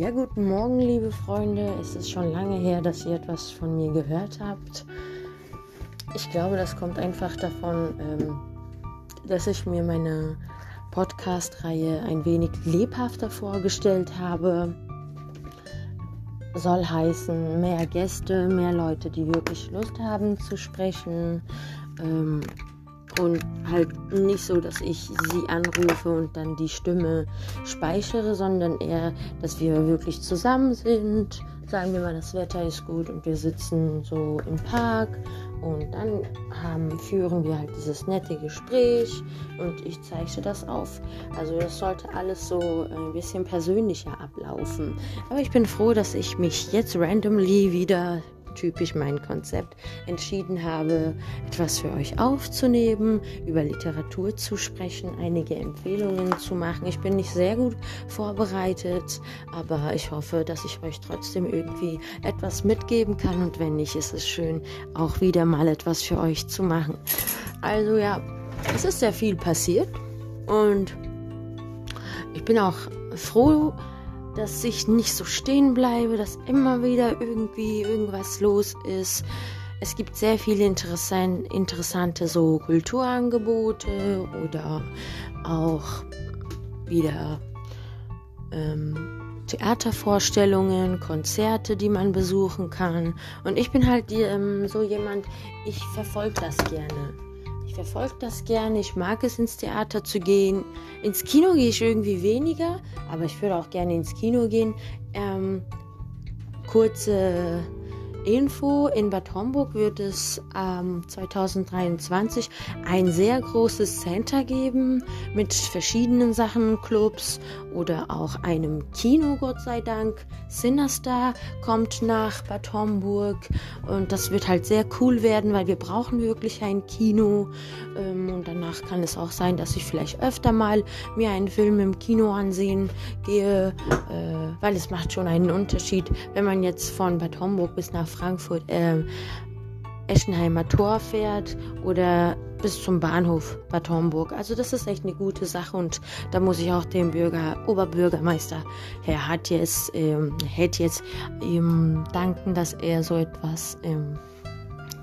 Ja, guten Morgen, liebe Freunde. Es ist schon lange her, dass ihr etwas von mir gehört habt. Ich glaube, das kommt einfach davon, ähm, dass ich mir meine Podcast-Reihe ein wenig lebhafter vorgestellt habe. Soll heißen, mehr Gäste, mehr Leute, die wirklich Lust haben zu sprechen. Und halt nicht so, dass ich sie anrufe und dann die Stimme speichere, sondern eher, dass wir wirklich zusammen sind. Sagen wir mal, das Wetter ist gut und wir sitzen so im Park und dann haben, führen wir halt dieses nette Gespräch und ich zeichne das auf. Also das sollte alles so ein bisschen persönlicher ablaufen. Aber ich bin froh, dass ich mich jetzt randomly wieder typisch mein Konzept, entschieden habe, etwas für euch aufzunehmen, über Literatur zu sprechen, einige Empfehlungen zu machen. Ich bin nicht sehr gut vorbereitet, aber ich hoffe, dass ich euch trotzdem irgendwie etwas mitgeben kann und wenn nicht, ist es schön, auch wieder mal etwas für euch zu machen. Also ja, es ist sehr viel passiert und ich bin auch froh, dass ich nicht so stehen bleibe, dass immer wieder irgendwie irgendwas los ist. Es gibt sehr viele interessan interessante so Kulturangebote oder auch wieder ähm, Theatervorstellungen, Konzerte, die man besuchen kann. Und ich bin halt ähm, so jemand, ich verfolge das gerne. Ich verfolge das gerne. Ich mag es, ins Theater zu gehen. Ins Kino gehe ich irgendwie weniger, aber ich würde auch gerne ins Kino gehen. Ähm, kurze Info, in Bad Homburg wird es ähm, 2023 ein sehr großes Center geben mit verschiedenen Sachen, Clubs oder auch einem Kino, Gott sei Dank. Sinister kommt nach Bad Homburg und das wird halt sehr cool werden, weil wir brauchen wirklich ein Kino ähm, und danach kann es auch sein, dass ich vielleicht öfter mal mir einen Film im Kino ansehen gehe, äh, weil es macht schon einen Unterschied, wenn man jetzt von Bad Homburg bis nach Frankfurt, äh, Eschenheimer Tor fährt oder bis zum Bahnhof Bad Homburg. Also das ist echt eine gute Sache und da muss ich auch dem Bürger, Oberbürgermeister Herr Hatjes, ähm, jetzt ähm, danken, dass er so etwas ähm,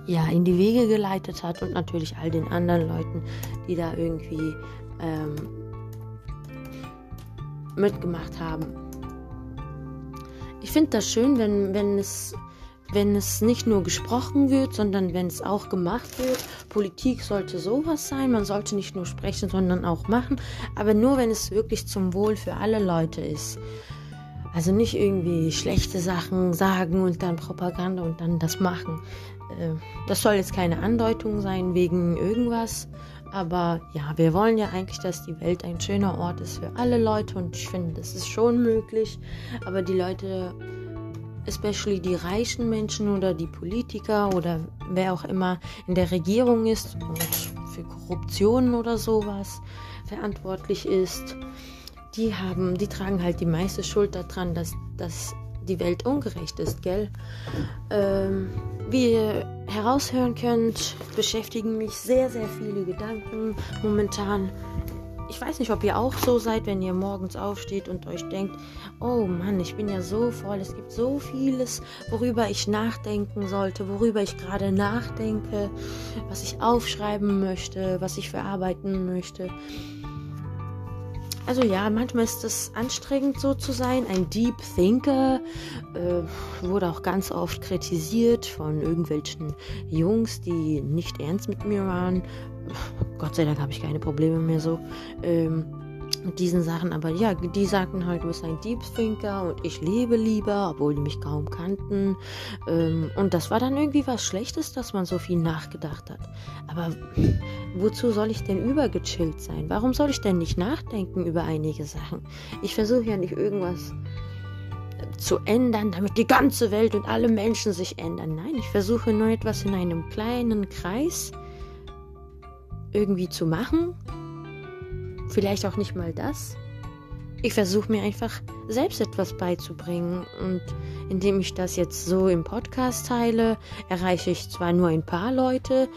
ja, in die Wege geleitet hat und natürlich all den anderen Leuten, die da irgendwie ähm, mitgemacht haben. Ich finde das schön, wenn, wenn es wenn es nicht nur gesprochen wird, sondern wenn es auch gemacht wird. Politik sollte sowas sein. Man sollte nicht nur sprechen, sondern auch machen. Aber nur, wenn es wirklich zum Wohl für alle Leute ist. Also nicht irgendwie schlechte Sachen sagen und dann Propaganda und dann das machen. Äh, das soll jetzt keine Andeutung sein wegen irgendwas. Aber ja, wir wollen ja eigentlich, dass die Welt ein schöner Ort ist für alle Leute und ich finde, das ist schon möglich. Aber die Leute especially die reichen Menschen oder die Politiker oder wer auch immer in der Regierung ist und für Korruption oder sowas verantwortlich ist, die haben, die tragen halt die meiste Schuld daran, dass, dass die Welt ungerecht ist, gell? Ähm, wie ihr heraushören könnt, beschäftigen mich sehr, sehr viele Gedanken momentan ich weiß nicht, ob ihr auch so seid, wenn ihr morgens aufsteht und euch denkt, oh Mann, ich bin ja so voll, es gibt so vieles, worüber ich nachdenken sollte, worüber ich gerade nachdenke, was ich aufschreiben möchte, was ich verarbeiten möchte. Also ja, manchmal ist es anstrengend so zu sein. Ein Deep Thinker äh, wurde auch ganz oft kritisiert von irgendwelchen Jungs, die nicht ernst mit mir waren. Gott sei Dank habe ich keine Probleme mehr so. Ähm, mit diesen Sachen, aber ja, die sagten halt, du bist ein Deep Thinker und ich lebe lieber, obwohl die mich kaum kannten. Ähm, und das war dann irgendwie was Schlechtes, dass man so viel nachgedacht hat. Aber wozu soll ich denn übergechillt sein? Warum soll ich denn nicht nachdenken über einige Sachen? Ich versuche ja nicht irgendwas zu ändern, damit die ganze Welt und alle Menschen sich ändern. Nein, ich versuche nur etwas in einem kleinen Kreis irgendwie zu machen vielleicht auch nicht mal das. Ich versuche mir einfach selbst etwas beizubringen und indem ich das jetzt so im Podcast teile, erreiche ich zwar nur ein paar Leute,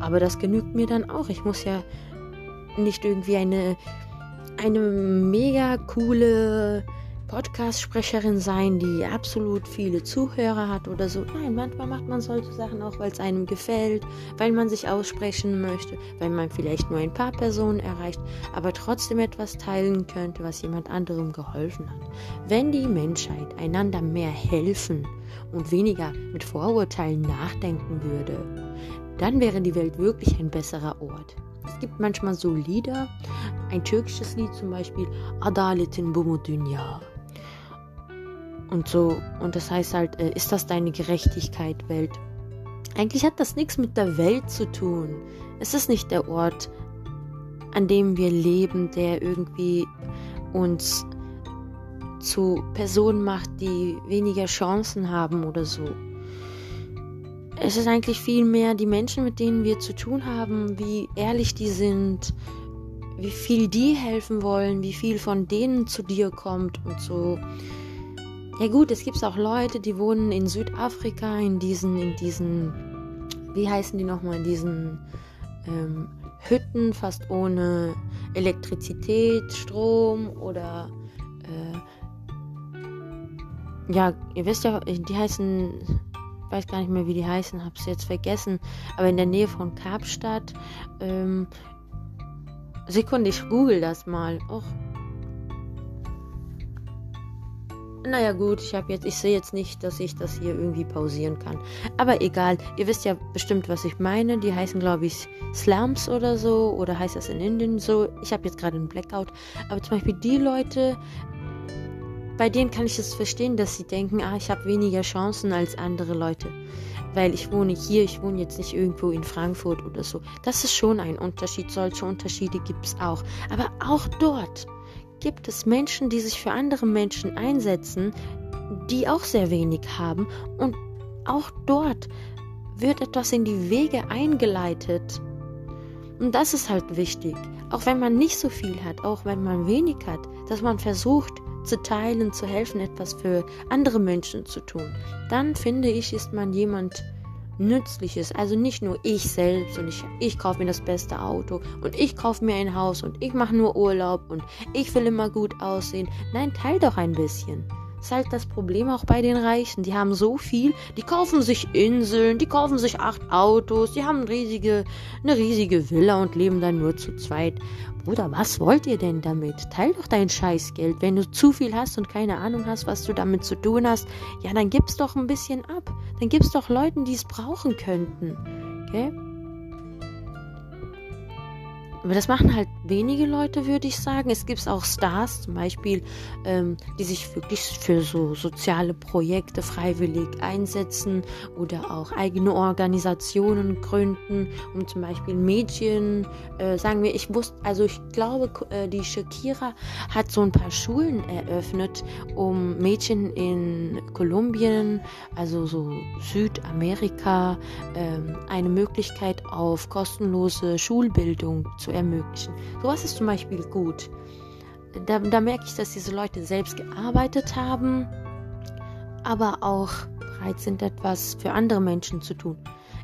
aber das genügt mir dann auch. Ich muss ja nicht irgendwie eine, eine mega coole Podcast-Sprecherin sein, die absolut viele Zuhörer hat oder so. Nein, manchmal macht man solche Sachen auch, weil es einem gefällt, weil man sich aussprechen möchte, weil man vielleicht nur ein paar Personen erreicht, aber trotzdem etwas teilen könnte, was jemand anderem geholfen hat. Wenn die Menschheit einander mehr helfen und weniger mit Vorurteilen nachdenken würde, dann wäre die Welt wirklich ein besserer Ort. Es gibt manchmal so Lieder, ein türkisches Lied zum Beispiel, Adaletin Bumudunya und so. Und das heißt halt, äh, ist das deine Gerechtigkeit, Welt? Eigentlich hat das nichts mit der Welt zu tun. Es ist nicht der Ort, an dem wir leben, der irgendwie uns zu Personen macht, die weniger Chancen haben oder so. Es ist eigentlich viel mehr die Menschen, mit denen wir zu tun haben, wie ehrlich die sind, wie viel die helfen wollen, wie viel von denen zu dir kommt und so. Ja gut, es gibt auch Leute, die wohnen in Südafrika, in diesen, in diesen, wie heißen die nochmal, in diesen ähm, Hütten fast ohne Elektrizität, Strom oder äh, ja, ihr wisst ja, die heißen, ich weiß gar nicht mehr, wie die heißen, hab's jetzt vergessen, aber in der Nähe von Kapstadt. Ähm, Sekunde, ich google das mal. Och, Naja gut, ich habe jetzt, ich sehe jetzt nicht, dass ich das hier irgendwie pausieren kann. Aber egal, ihr wisst ja bestimmt, was ich meine. Die heißen, glaube ich, Slums oder so. Oder heißt das in Indien so? Ich habe jetzt gerade einen Blackout. Aber zum Beispiel die Leute, bei denen kann ich es verstehen, dass sie denken, ah, ich habe weniger Chancen als andere Leute. Weil ich wohne hier, ich wohne jetzt nicht irgendwo in Frankfurt oder so. Das ist schon ein Unterschied. Solche Unterschiede gibt es auch. Aber auch dort gibt es Menschen, die sich für andere Menschen einsetzen, die auch sehr wenig haben. Und auch dort wird etwas in die Wege eingeleitet. Und das ist halt wichtig. Auch wenn man nicht so viel hat, auch wenn man wenig hat, dass man versucht zu teilen, zu helfen, etwas für andere Menschen zu tun. Dann finde ich, ist man jemand, Nützliches. Also nicht nur ich selbst und ich, ich kaufe mir das beste Auto und ich kaufe mir ein Haus und ich mache nur Urlaub und ich will immer gut aussehen. Nein, teil doch ein bisschen. Das ist halt das Problem auch bei den Reichen. Die haben so viel, die kaufen sich Inseln, die kaufen sich acht Autos, die haben riesige, eine riesige Villa und leben dann nur zu zweit. Bruder, was wollt ihr denn damit? Teil doch dein Scheißgeld. Wenn du zu viel hast und keine Ahnung hast, was du damit zu tun hast, ja, dann gib's doch ein bisschen ab. Dann gib's doch Leuten, die es brauchen könnten. Okay? Aber das machen halt wenige Leute, würde ich sagen. Es gibt auch Stars, zum Beispiel, ähm, die sich wirklich für so soziale Projekte freiwillig einsetzen oder auch eigene Organisationen gründen, um zum Beispiel Mädchen, äh, sagen wir, ich wusste, also ich glaube, äh, die Shakira hat so ein paar Schulen eröffnet, um Mädchen in Kolumbien, also so Südamerika, äh, eine Möglichkeit auf kostenlose Schulbildung zu ermöglichen. Sowas ist zum Beispiel gut. Da, da merke ich, dass diese Leute selbst gearbeitet haben, aber auch bereit sind, etwas für andere Menschen zu tun.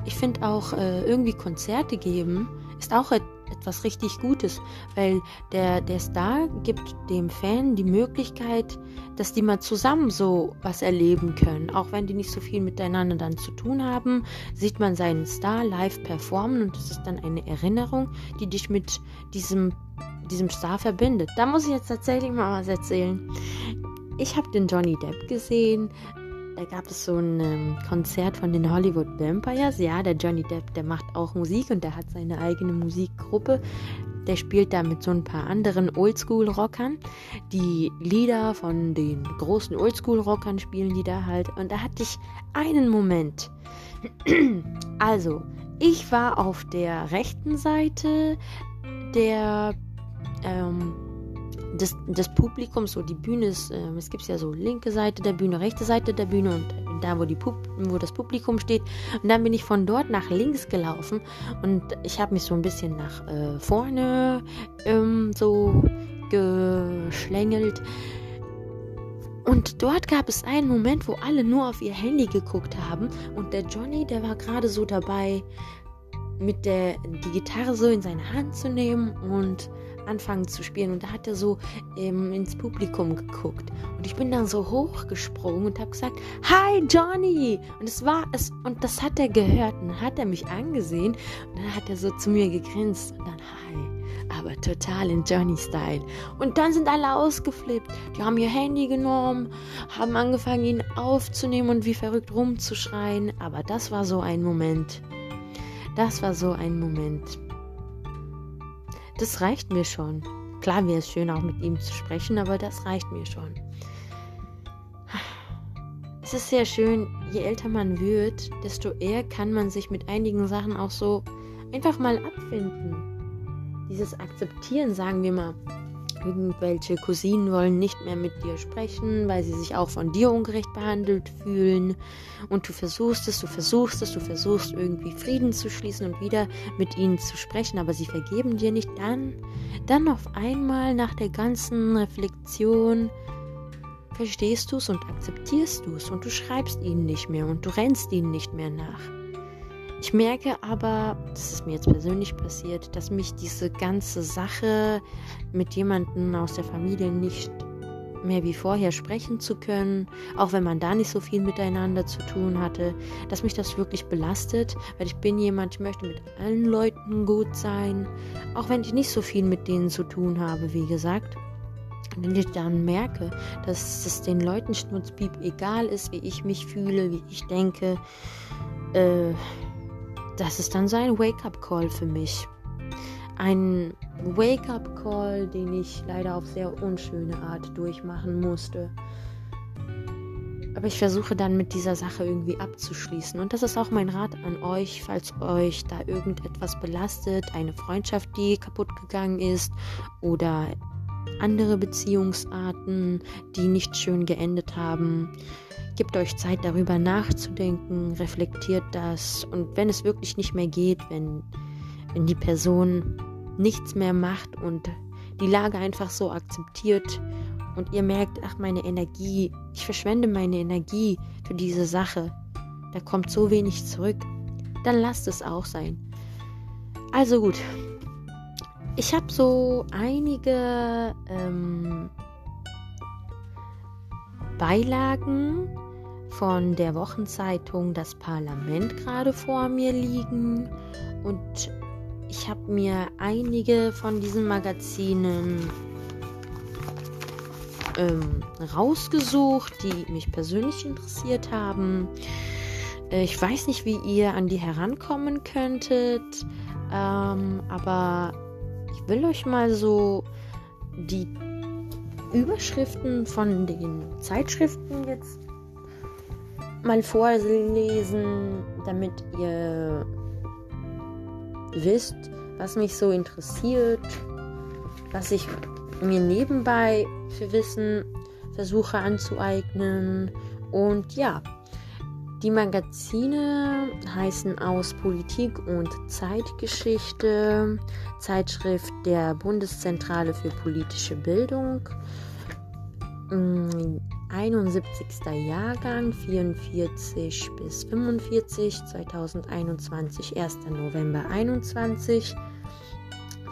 Ich finde auch äh, irgendwie Konzerte geben ist auch etwas richtig Gutes, weil der, der Star gibt dem Fan die Möglichkeit, dass die mal zusammen so was erleben können. Auch wenn die nicht so viel miteinander dann zu tun haben, sieht man seinen Star live performen und das ist dann eine Erinnerung, die dich mit diesem, diesem Star verbindet. Da muss ich jetzt tatsächlich mal was erzählen. Ich habe den Johnny Depp gesehen da gab es so ein ähm, Konzert von den Hollywood Vampires. Ja, der Johnny Depp, der macht auch Musik und der hat seine eigene Musikgruppe. Der spielt da mit so ein paar anderen Oldschool-Rockern. Die Lieder von den großen Oldschool-Rockern spielen die da halt. Und da hatte ich einen Moment. Also, ich war auf der rechten Seite der ähm, des, des Publikums, so die Bühne ist, äh, es gibt ja so linke Seite der Bühne, rechte Seite der Bühne und da, wo, die Pub wo das Publikum steht. Und dann bin ich von dort nach links gelaufen und ich habe mich so ein bisschen nach äh, vorne ähm, so geschlängelt. Und dort gab es einen Moment, wo alle nur auf ihr Handy geguckt haben und der Johnny, der war gerade so dabei, mit der die Gitarre so in seine Hand zu nehmen und anfangen zu spielen. Und da hat er so ähm, ins Publikum geguckt. Und ich bin dann so hochgesprungen und habe gesagt, Hi Johnny! Und es war es, und das hat er gehört. Und dann hat er mich angesehen und dann hat er so zu mir gegrinst und dann Hi aber total in Johnny-Style. Und dann sind alle ausgeflippt. Die haben ihr Handy genommen, haben angefangen, ihn aufzunehmen und wie verrückt rumzuschreien. Aber das war so ein Moment. Das war so ein Moment. Das reicht mir schon. Klar wäre es schön, auch mit ihm zu sprechen, aber das reicht mir schon. Es ist sehr schön, je älter man wird, desto eher kann man sich mit einigen Sachen auch so einfach mal abfinden dieses Akzeptieren, sagen wir mal, irgendwelche Cousinen wollen nicht mehr mit dir sprechen, weil sie sich auch von dir ungerecht behandelt fühlen. Und du versuchst es, du versuchst es, du versuchst irgendwie Frieden zu schließen und wieder mit ihnen zu sprechen, aber sie vergeben dir nicht. Dann, dann auf einmal nach der ganzen Reflexion verstehst du es und akzeptierst du es und du schreibst ihnen nicht mehr und du rennst ihnen nicht mehr nach. Ich merke aber, das ist mir jetzt persönlich passiert, dass mich diese ganze Sache mit jemandem aus der Familie nicht mehr wie vorher sprechen zu können, auch wenn man da nicht so viel miteinander zu tun hatte, dass mich das wirklich belastet, weil ich bin jemand, ich möchte mit allen Leuten gut sein, auch wenn ich nicht so viel mit denen zu tun habe, wie gesagt. Wenn ich dann merke, dass es den Leuten schnutzpiep egal ist, wie ich mich fühle, wie ich denke, äh, das ist dann so ein Wake-up-Call für mich. Ein Wake-up-Call, den ich leider auf sehr unschöne Art durchmachen musste. Aber ich versuche dann mit dieser Sache irgendwie abzuschließen. Und das ist auch mein Rat an euch, falls euch da irgendetwas belastet, eine Freundschaft, die kaputt gegangen ist oder andere Beziehungsarten, die nicht schön geendet haben. Gebt euch Zeit darüber nachzudenken, reflektiert das und wenn es wirklich nicht mehr geht, wenn, wenn die Person nichts mehr macht und die Lage einfach so akzeptiert und ihr merkt, ach meine Energie, ich verschwende meine Energie für diese Sache, da kommt so wenig zurück, dann lasst es auch sein. Also gut, ich habe so einige ähm, Beilagen von der Wochenzeitung Das Parlament gerade vor mir liegen und ich habe mir einige von diesen Magazinen ähm, rausgesucht, die mich persönlich interessiert haben. Äh, ich weiß nicht, wie ihr an die herankommen könntet, ähm, aber ich will euch mal so die Überschriften von den Zeitschriften jetzt mal vorlesen, damit ihr wisst, was mich so interessiert, was ich mir nebenbei für Wissen versuche anzueignen. Und ja, die Magazine heißen aus Politik und Zeitgeschichte, Zeitschrift der Bundeszentrale für politische Bildung, 71. Jahrgang, 44 bis 45, 2021, 1. November 21.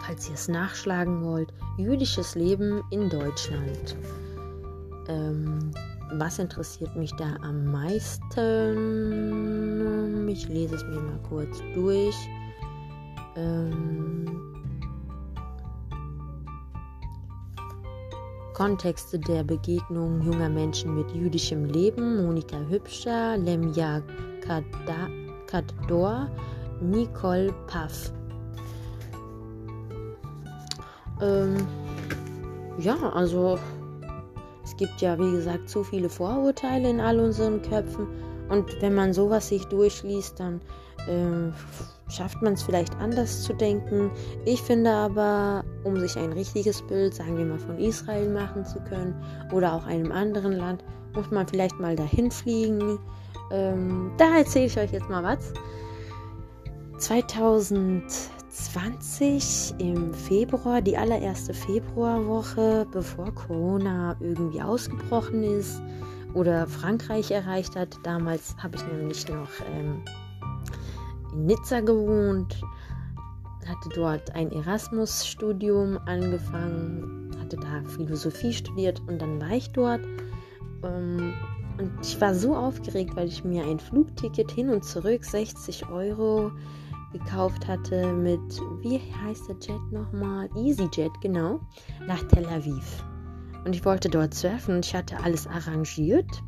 Falls ihr es nachschlagen wollt, jüdisches Leben in Deutschland. Ähm, was interessiert mich da am meisten? Ich lese es mir mal kurz durch. Ähm, Kontexte der Begegnung junger Menschen mit jüdischem Leben, Monika Hübscher, Lemja Kador, Nicole Paff. Ähm, ja, also es gibt ja, wie gesagt, zu viele Vorurteile in all unseren Köpfen. Und wenn man sowas sich durchliest, dann äh, schafft man es vielleicht anders zu denken. Ich finde aber, um sich ein richtiges Bild, sagen wir mal, von Israel machen zu können oder auch einem anderen Land, muss man vielleicht mal dahin fliegen. Ähm, da erzähle ich euch jetzt mal was. 2020 im Februar, die allererste Februarwoche, bevor Corona irgendwie ausgebrochen ist oder Frankreich erreicht hat. Damals habe ich nämlich noch ähm, in Nizza gewohnt, hatte dort ein Erasmus-Studium angefangen, hatte da Philosophie studiert und dann war ich dort. Ähm, und ich war so aufgeregt, weil ich mir ein Flugticket hin und zurück 60 Euro gekauft hatte mit, wie heißt der Jet nochmal? EasyJet, genau, nach Tel Aviv. Und ich wollte dort surfen und ich hatte alles arrangiert.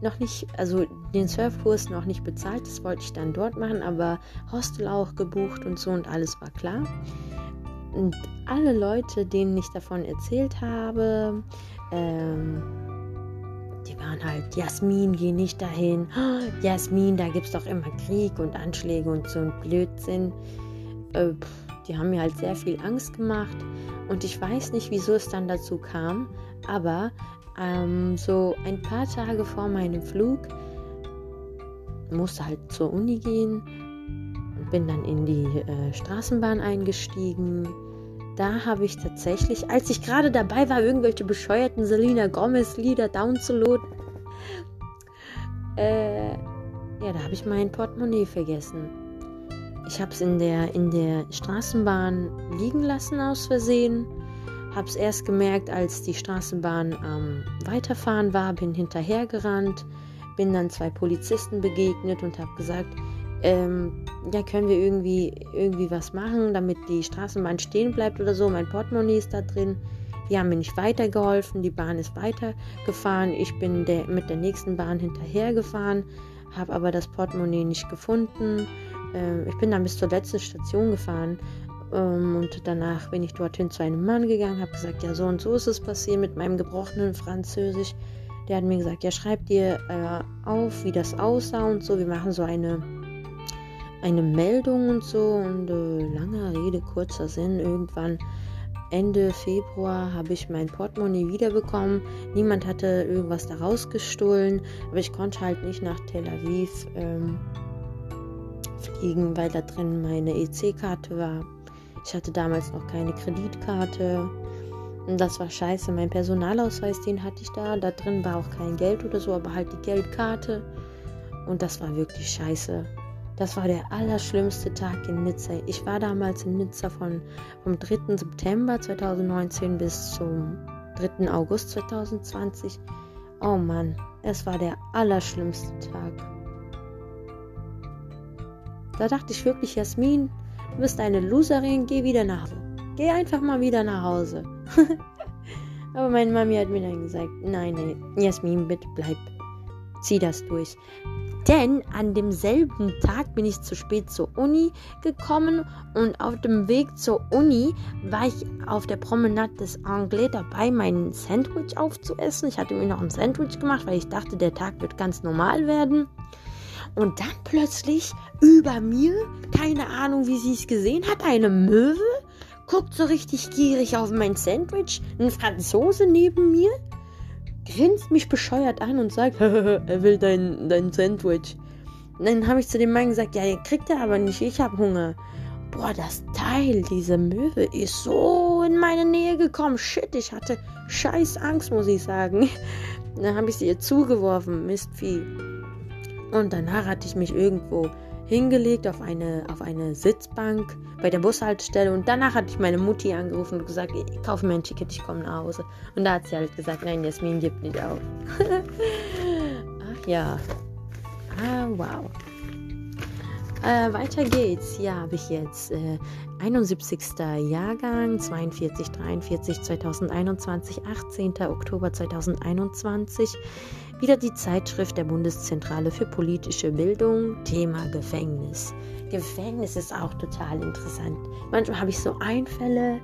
Noch nicht, also den Surfkurs noch nicht bezahlt, das wollte ich dann dort machen, aber Hostel auch gebucht und so und alles war klar. Und alle Leute, denen ich davon erzählt habe, ähm, die waren halt, Jasmin, geh nicht dahin. Oh, Jasmin, da gibt es doch immer Krieg und Anschläge und so ein Blödsinn. Äh, die haben mir halt sehr viel Angst gemacht. Und ich weiß nicht, wieso es dann dazu kam, aber ähm, so ein paar Tage vor meinem Flug musste halt zur Uni gehen bin dann in die äh, Straßenbahn eingestiegen da habe ich tatsächlich, als ich gerade dabei war, irgendwelche bescheuerten Selena Gomez-Lieder downzuladen, äh, ja, da habe ich mein Portemonnaie vergessen. Ich habe es in der, in der Straßenbahn liegen lassen aus Versehen. Habe es erst gemerkt, als die Straßenbahn ähm, Weiterfahren war, bin hinterhergerannt, bin dann zwei Polizisten begegnet und habe gesagt, ähm, ja, können wir irgendwie, irgendwie was machen, damit die Straßenbahn stehen bleibt oder so. Mein Portemonnaie ist da drin. Die haben mir nicht weitergeholfen. Die Bahn ist weitergefahren. Ich bin der, mit der nächsten Bahn hinterhergefahren, habe aber das Portemonnaie nicht gefunden. Ähm, ich bin dann bis zur letzten Station gefahren. Ähm, und danach bin ich dorthin zu einem Mann gegangen, habe gesagt, ja, so und so ist es passiert mit meinem gebrochenen Französisch. Der hat mir gesagt, ja, schreib dir äh, auf, wie das aussah und so. Wir machen so eine eine Meldung und so und äh, lange Rede, kurzer Sinn. Irgendwann Ende Februar habe ich mein Portemonnaie wiederbekommen. Niemand hatte irgendwas daraus gestohlen, aber ich konnte halt nicht nach Tel Aviv ähm, fliegen, weil da drin meine EC-Karte war. Ich hatte damals noch keine Kreditkarte. Und das war scheiße. Mein Personalausweis, den hatte ich da. Da drin war auch kein Geld oder so, aber halt die Geldkarte. Und das war wirklich scheiße. Das war der allerschlimmste Tag in Nizza. Ich war damals in Nizza von, vom 3. September 2019 bis zum 3. August 2020. Oh Mann, es war der allerschlimmste Tag. Da dachte ich wirklich, Jasmin, du bist eine Loserin, geh wieder nach Hause. Geh einfach mal wieder nach Hause. Aber meine Mami hat mir dann gesagt, nein, nein, Jasmin, bitte bleib. Zieh das durch. Denn an demselben Tag bin ich zu spät zur Uni gekommen und auf dem Weg zur Uni war ich auf der Promenade des Anglais dabei, mein Sandwich aufzuessen. Ich hatte mir noch ein Sandwich gemacht, weil ich dachte, der Tag wird ganz normal werden. Und dann plötzlich über mir, keine Ahnung, wie sie es gesehen hat, eine Möwe guckt so richtig gierig auf mein Sandwich, ein Franzose neben mir grinst mich bescheuert an und sagt, er will dein, dein Sandwich. Und dann habe ich zu dem Mann gesagt, ja, ihr kriegt er aber nicht, ich habe Hunger. Boah, das Teil, diese Möwe, ist so in meine Nähe gekommen. Shit, ich hatte scheiß Angst, muss ich sagen. Dann habe ich sie ihr zugeworfen, Mistvieh. Und danach hatte ich mich irgendwo hingelegt auf eine, auf eine Sitzbank bei der Bushaltestelle und danach hatte ich meine Mutti angerufen und gesagt, ich kaufe mir ein Ticket, ich komme nach Hause. Und da hat sie halt gesagt, nein, Jasmin gibt nicht auf. Ach ja. Ah, wow. Äh, weiter geht's. Ja, habe ich jetzt äh, 71. Jahrgang, 42, 43, 2021, 18. Oktober 2021. Wieder die Zeitschrift der Bundeszentrale für politische Bildung, Thema Gefängnis. Gefängnis ist auch total interessant. Manchmal habe ich so Einfälle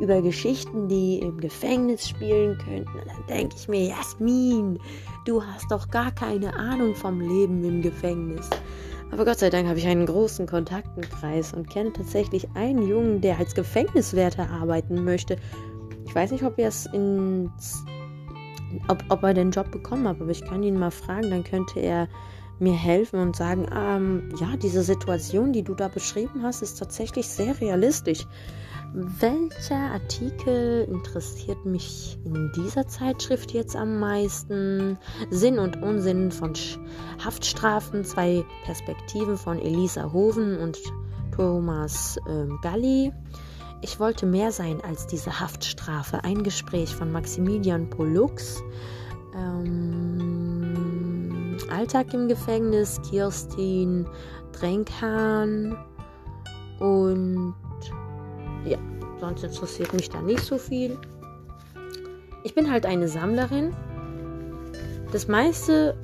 über Geschichten, die im Gefängnis spielen könnten. Und dann denke ich mir, Jasmin, du hast doch gar keine Ahnung vom Leben im Gefängnis. Aber Gott sei Dank habe ich einen großen Kontaktenkreis und kenne tatsächlich einen Jungen, der als Gefängniswärter arbeiten möchte. Ich weiß nicht, ob er es ins ob, ob er den Job bekommen hat, aber ich kann ihn mal fragen, dann könnte er mir helfen und sagen, ähm, ja, diese Situation, die du da beschrieben hast, ist tatsächlich sehr realistisch. welcher Artikel interessiert mich in dieser Zeitschrift jetzt am meisten? Sinn und Unsinn von Haftstrafen, zwei Perspektiven von Elisa Hoven und Thomas ähm, Galli. Ich wollte mehr sein als diese Haftstrafe. Ein Gespräch von Maximilian Pollux. Ähm, Alltag im Gefängnis, Kirstin Drenkhahn und ja, sonst interessiert mich da nicht so viel. Ich bin halt eine Sammlerin. Das meiste,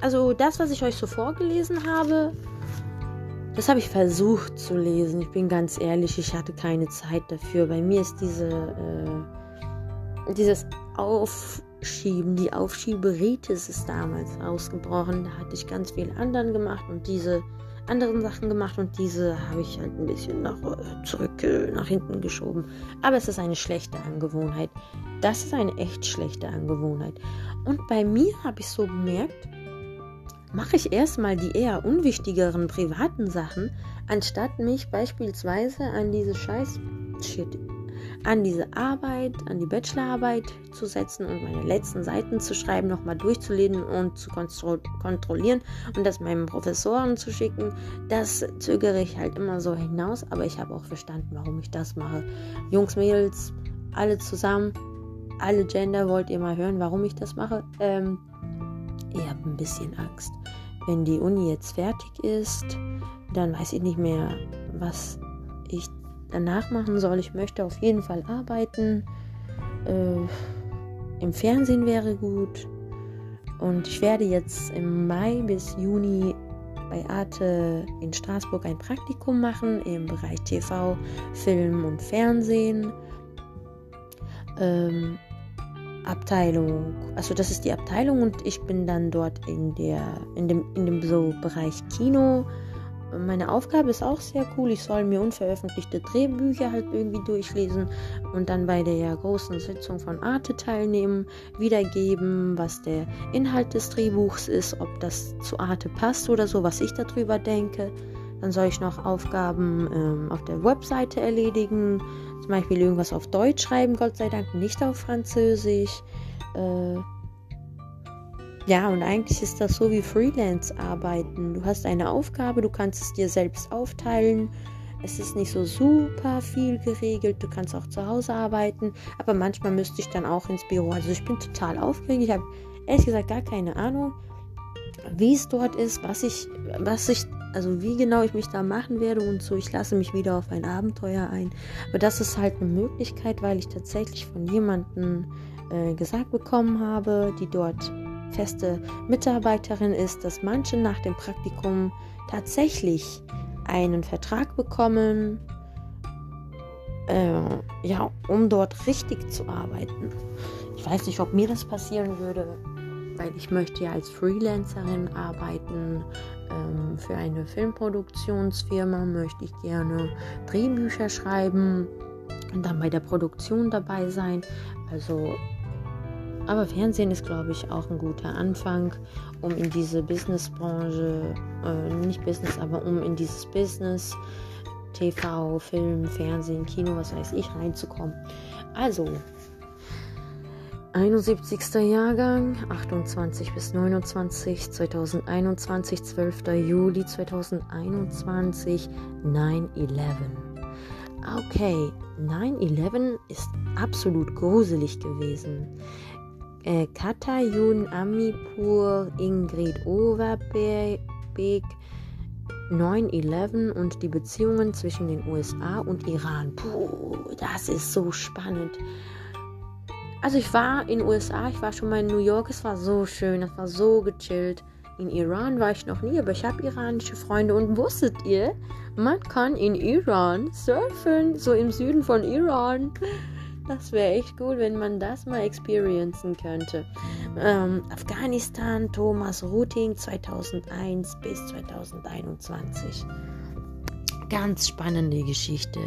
also das, was ich euch so vorgelesen habe, das habe ich versucht zu lesen. Ich bin ganz ehrlich, ich hatte keine Zeit dafür. Bei mir ist diese, äh, dieses Aufschieben, die Aufschieberitis ist damals ausgebrochen. Da hatte ich ganz viel anderen gemacht und diese anderen Sachen gemacht und diese habe ich halt ein bisschen nach, äh, zurück äh, nach hinten geschoben. Aber es ist eine schlechte Angewohnheit. Das ist eine echt schlechte Angewohnheit. Und bei mir habe ich so bemerkt, mache ich erstmal die eher unwichtigeren privaten Sachen, anstatt mich beispielsweise an diese Scheiß Shit, an diese Arbeit, an die Bachelorarbeit zu setzen und meine letzten Seiten zu schreiben, nochmal durchzulesen und zu kontrollieren und das meinen Professoren zu schicken. Das zögere ich halt immer so hinaus, aber ich habe auch verstanden, warum ich das mache. Jungs, Mädels, alle zusammen, alle Gender, wollt ihr mal hören, warum ich das mache? Ähm, ihr habt ein bisschen Angst. Wenn die Uni jetzt fertig ist, dann weiß ich nicht mehr, was ich danach machen soll. Ich möchte auf jeden Fall arbeiten. Äh, Im Fernsehen wäre gut. Und ich werde jetzt im Mai bis Juni bei Arte in Straßburg ein Praktikum machen im Bereich TV, Film und Fernsehen. Ähm, Abteilung, also das ist die Abteilung und ich bin dann dort in der, in dem, in dem so Bereich Kino. Meine Aufgabe ist auch sehr cool. Ich soll mir unveröffentlichte Drehbücher halt irgendwie durchlesen und dann bei der großen Sitzung von Arte teilnehmen, wiedergeben, was der Inhalt des Drehbuchs ist, ob das zu Arte passt oder so, was ich darüber denke. Dann soll ich noch Aufgaben ähm, auf der Webseite erledigen, zum Beispiel irgendwas auf Deutsch schreiben, Gott sei Dank, nicht auf Französisch. Äh, ja, und eigentlich ist das so wie Freelance-Arbeiten. Du hast eine Aufgabe, du kannst es dir selbst aufteilen. Es ist nicht so super viel geregelt. Du kannst auch zu Hause arbeiten. Aber manchmal müsste ich dann auch ins Büro. Also ich bin total aufgeregt. Ich habe ehrlich gesagt gar keine Ahnung, wie es dort ist, was ich, was ich also wie genau ich mich da machen werde und so, ich lasse mich wieder auf ein Abenteuer ein. Aber das ist halt eine Möglichkeit, weil ich tatsächlich von jemandem äh, gesagt bekommen habe, die dort feste Mitarbeiterin ist, dass manche nach dem Praktikum tatsächlich einen Vertrag bekommen, äh, ja, um dort richtig zu arbeiten. Ich weiß nicht, ob mir das passieren würde, weil ich möchte ja als Freelancerin arbeiten. Ähm, für eine Filmproduktionsfirma möchte ich gerne Drehbücher schreiben und dann bei der Produktion dabei sein. Also, aber Fernsehen ist, glaube ich, auch ein guter Anfang, um in diese Businessbranche, äh, nicht Business, aber um in dieses Business, TV, Film, Fernsehen, Kino, was weiß ich, reinzukommen. Also, 71. Jahrgang, 28 bis 29, 2021, 12. Juli 2021, 9-11. Okay, 9-11 ist absolut gruselig gewesen. Äh, Katayun Amipur, Ingrid Overbeek, 9-11 und die Beziehungen zwischen den USA und Iran. Puh, das ist so spannend. Also ich war in den USA, ich war schon mal in New York, es war so schön, es war so gechillt. In Iran war ich noch nie, aber ich habe iranische Freunde und wusstet ihr, man kann in Iran surfen, so im Süden von Iran. Das wäre echt gut, wenn man das mal experiencen könnte. Ähm, Afghanistan, Thomas Routing 2001 bis 2021 ganz spannende Geschichte.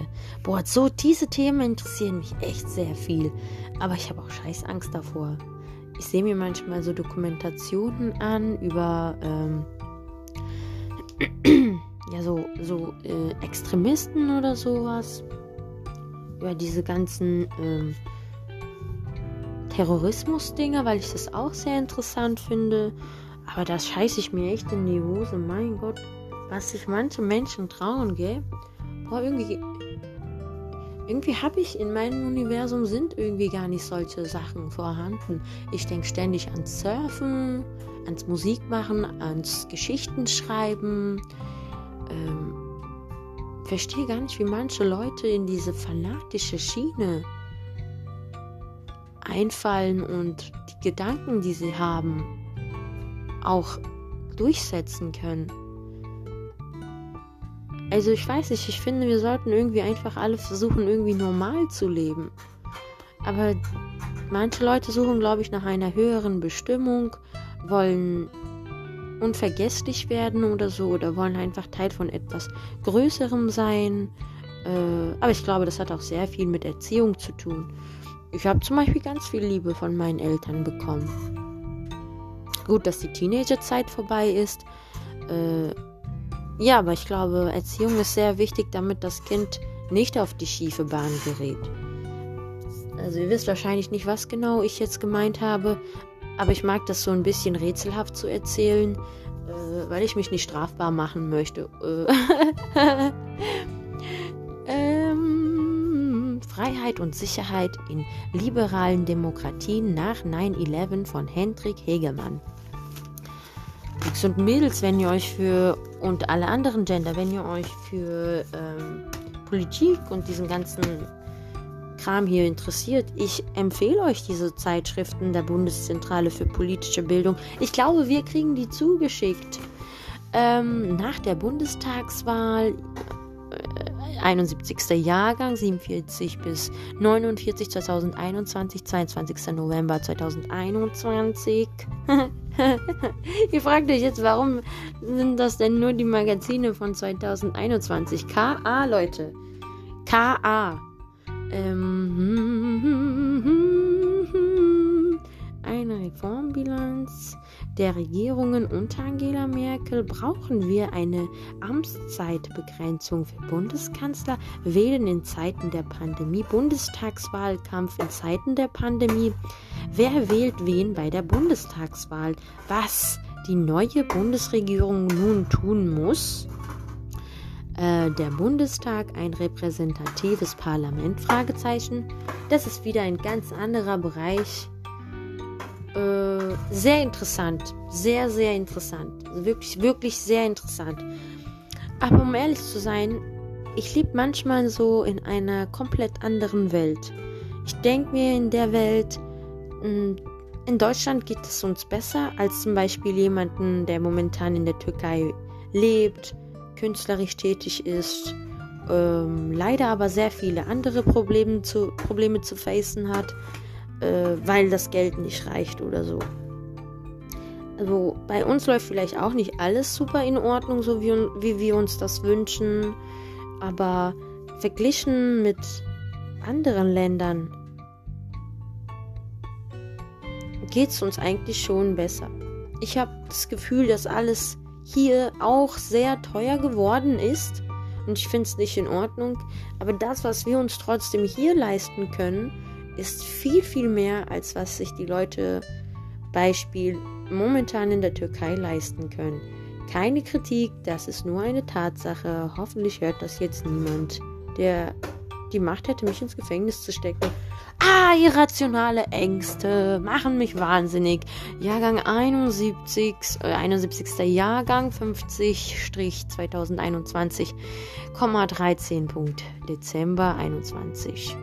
Boah, so diese Themen interessieren mich echt sehr viel. Aber ich habe auch scheiß Angst davor. Ich sehe mir manchmal so Dokumentationen an über ähm, ja so, so äh, Extremisten oder sowas. über diese ganzen ähm, Terrorismus-Dinger, weil ich das auch sehr interessant finde. Aber das scheiße ich mir echt in die Hose. Mein Gott, was sich manche Menschen trauen, gell? Boah, irgendwie. Irgendwie habe ich in meinem Universum sind irgendwie gar nicht solche Sachen vorhanden. Ich denke ständig ans Surfen, ans Musikmachen, ans Geschichtenschreiben. Ähm, verstehe gar nicht, wie manche Leute in diese fanatische Schiene einfallen und die Gedanken, die sie haben, auch durchsetzen können. Also ich weiß nicht, ich finde, wir sollten irgendwie einfach alle versuchen, irgendwie normal zu leben. Aber manche Leute suchen, glaube ich, nach einer höheren Bestimmung, wollen unvergesslich werden oder so, oder wollen einfach Teil von etwas Größerem sein. Äh, aber ich glaube, das hat auch sehr viel mit Erziehung zu tun. Ich habe zum Beispiel ganz viel Liebe von meinen Eltern bekommen. Gut, dass die Teenagerzeit vorbei ist. Äh, ja, aber ich glaube, Erziehung ist sehr wichtig, damit das Kind nicht auf die schiefe Bahn gerät. Also ihr wisst wahrscheinlich nicht, was genau ich jetzt gemeint habe, aber ich mag das so ein bisschen rätselhaft zu erzählen, äh, weil ich mich nicht strafbar machen möchte. Äh, ähm, Freiheit und Sicherheit in liberalen Demokratien nach 9-11 von Hendrik Hegemann. Jungs und Mädels, wenn ihr euch für, und alle anderen Gender, wenn ihr euch für ähm, Politik und diesen ganzen Kram hier interessiert, ich empfehle euch diese Zeitschriften der Bundeszentrale für politische Bildung. Ich glaube, wir kriegen die zugeschickt. Ähm, nach der Bundestagswahl 71. Jahrgang, 47 bis 49, 2021, 22. November 2021. Ihr fragt euch jetzt, warum sind das denn nur die Magazine von 2021? KA, Leute. KA. Ähm, eine Reformbilanz der Regierungen unter Angela Merkel brauchen wir eine Amtszeitbegrenzung für Bundeskanzler, wählen in Zeiten der Pandemie, Bundestagswahlkampf in Zeiten der Pandemie. Wer wählt wen bei der Bundestagswahl? Was die neue Bundesregierung nun tun muss? Äh, der Bundestag ein repräsentatives Parlament? Fragezeichen. Das ist wieder ein ganz anderer Bereich äh, sehr interessant. Sehr, sehr interessant. Wirklich, wirklich sehr interessant. Aber um ehrlich zu sein, ich lebe manchmal so in einer komplett anderen Welt. Ich denke mir in der Welt, hm, in Deutschland geht es uns besser als zum Beispiel jemanden, der momentan in der Türkei lebt, künstlerisch tätig ist, ähm, leider aber sehr viele andere Probleme zu, Probleme zu facen hat äh, weil das Geld nicht reicht oder so. Also bei uns läuft vielleicht auch nicht alles super in Ordnung, so wie, wie wir uns das wünschen. Aber verglichen mit anderen Ländern geht es uns eigentlich schon besser. Ich habe das Gefühl, dass alles hier auch sehr teuer geworden ist. Und ich finde es nicht in Ordnung. Aber das, was wir uns trotzdem hier leisten können, ist viel, viel mehr, als was sich die Leute Beispiel momentan in der Türkei leisten können. Keine Kritik, das ist nur eine Tatsache. Hoffentlich hört das jetzt niemand, der die Macht hätte, mich ins Gefängnis zu stecken. Ah, irrationale Ängste machen mich wahnsinnig. Jahrgang 71, äh, 71. Jahrgang 50-2021, 13. Dezember 21.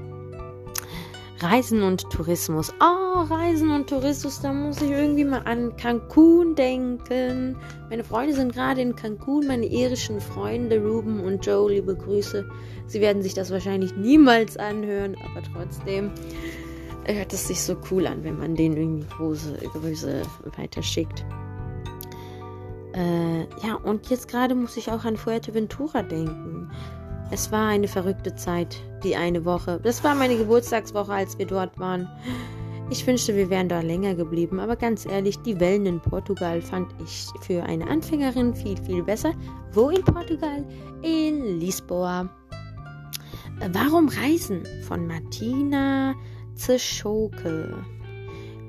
Reisen und Tourismus. Oh, Reisen und Tourismus, da muss ich irgendwie mal an Cancun denken. Meine Freunde sind gerade in Cancun, meine irischen Freunde Ruben und Joe, liebe Grüße. Sie werden sich das wahrscheinlich niemals anhören, aber trotzdem hört es sich so cool an, wenn man denen irgendwie große Grüße weiterschickt. Äh, ja, und jetzt gerade muss ich auch an Fuerteventura denken. Es war eine verrückte Zeit, die eine Woche. Das war meine Geburtstagswoche, als wir dort waren. Ich wünschte, wir wären da länger geblieben, aber ganz ehrlich, die Wellen in Portugal fand ich für eine Anfängerin viel, viel besser. Wo in Portugal? In Lisboa. Warum Reisen? Von Martina Zeschoke.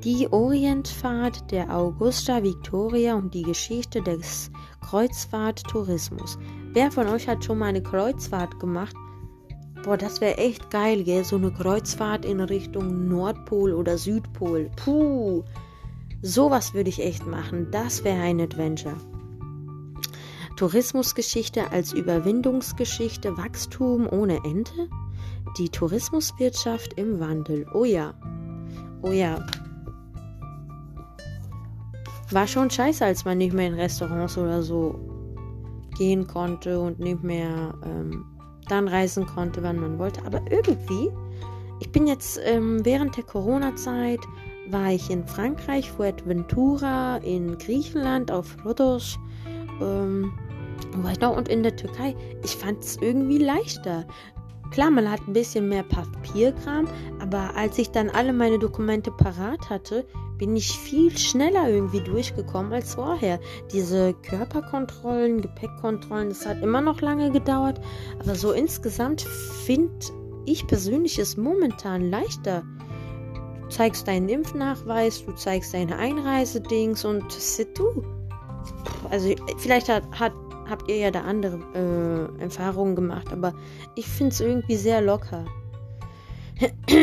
Die Orientfahrt der Augusta Victoria und die Geschichte des Kreuzfahrttourismus. Wer von euch hat schon mal eine Kreuzfahrt gemacht? Boah, das wäre echt geil, gell? So eine Kreuzfahrt in Richtung Nordpol oder Südpol. Puh, sowas würde ich echt machen. Das wäre ein Adventure. Tourismusgeschichte als Überwindungsgeschichte, Wachstum ohne Ende? Die Tourismuswirtschaft im Wandel. Oh ja. Oh ja. War schon scheiße, als man nicht mehr in Restaurants oder so gehen konnte und nicht mehr ähm, dann reisen konnte, wann man wollte. Aber irgendwie, ich bin jetzt ähm, während der Corona-Zeit, war ich in Frankreich, Fuerteventura, in Griechenland, auf Rhodos, ähm, und in der Türkei. Ich fand es irgendwie leichter. Klar, man hat ein bisschen mehr Papierkram, aber als ich dann alle meine Dokumente parat hatte, bin ich viel schneller irgendwie durchgekommen als vorher. Diese Körperkontrollen, Gepäckkontrollen, das hat immer noch lange gedauert, aber so insgesamt finde ich persönlich es momentan leichter. Du zeigst deinen Impfnachweis, du zeigst deine Einreisedings und c'est tout. Also vielleicht hat, hat habt ihr ja da andere äh, Erfahrungen gemacht, aber ich finde es irgendwie sehr locker.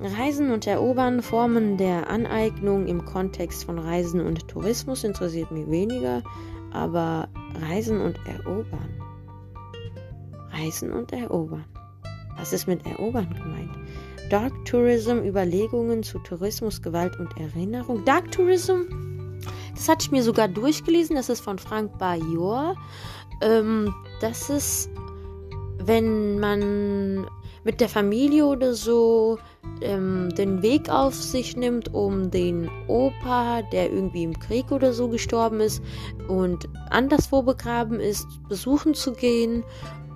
Reisen und Erobern, Formen der Aneignung im Kontext von Reisen und Tourismus interessiert mich weniger, aber Reisen und Erobern. Reisen und Erobern. Was ist mit Erobern gemeint? Dark Tourism, Überlegungen zu Tourismus, Gewalt und Erinnerung. Dark Tourism? Das hatte ich mir sogar durchgelesen. Das ist von Frank Bajor. Ähm, das ist, wenn man mit der Familie oder so ähm, den Weg auf sich nimmt, um den Opa, der irgendwie im Krieg oder so gestorben ist und anderswo begraben ist, besuchen zu gehen.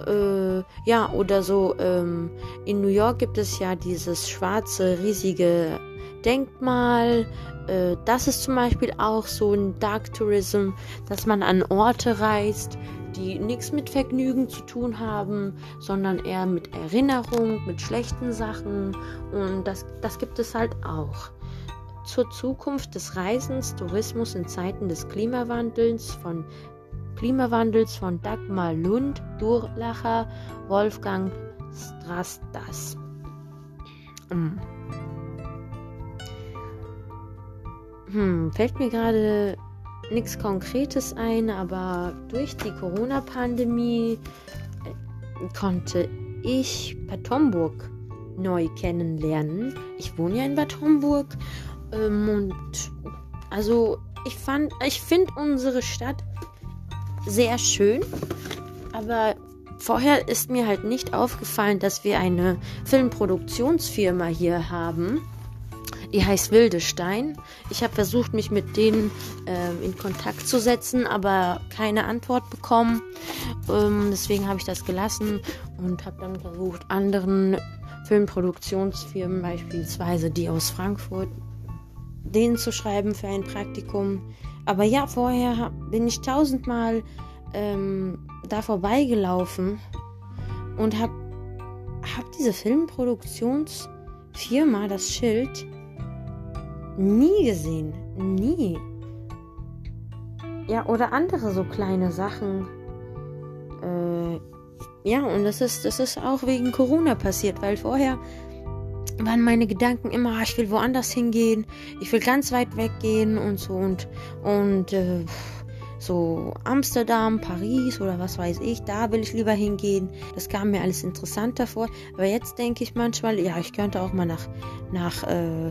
Äh, ja, oder so. Ähm, in New York gibt es ja dieses schwarze, riesige Denkmal. Äh, das ist zum Beispiel auch so ein Dark Tourism, dass man an Orte reist, die nichts mit Vergnügen zu tun haben, sondern eher mit Erinnerung, mit schlechten Sachen. Und das, das gibt es halt auch. Zur Zukunft des Reisens, Tourismus in Zeiten des Klimawandels von Klimawandels von Dagmar Lund, Durlacher, Wolfgang Strastas. Hm. Hm, fällt mir gerade nichts Konkretes ein, aber durch die Corona-Pandemie äh, konnte ich Bad Homburg neu kennenlernen. Ich wohne ja in Bad Homburg ähm, und also ich fand, ich finde unsere Stadt sehr schön, aber vorher ist mir halt nicht aufgefallen, dass wir eine Filmproduktionsfirma hier haben die heißt Wildestein. Ich habe versucht, mich mit denen ähm, in Kontakt zu setzen, aber keine Antwort bekommen. Ähm, deswegen habe ich das gelassen und habe dann versucht, anderen Filmproduktionsfirmen, beispielsweise die aus Frankfurt, denen zu schreiben für ein Praktikum. Aber ja, vorher bin ich tausendmal ähm, da vorbeigelaufen und habe hab diese Filmproduktionsfirma, das Schild, nie gesehen. Nie. Ja, oder andere so kleine Sachen. Äh, ja, und das ist, das ist auch wegen Corona passiert, weil vorher waren meine Gedanken immer, ah, ich will woanders hingehen, ich will ganz weit weggehen und so und, und äh, so Amsterdam, Paris oder was weiß ich, da will ich lieber hingehen. Das kam mir alles interessanter vor. Aber jetzt denke ich manchmal, ja, ich könnte auch mal nach, nach äh,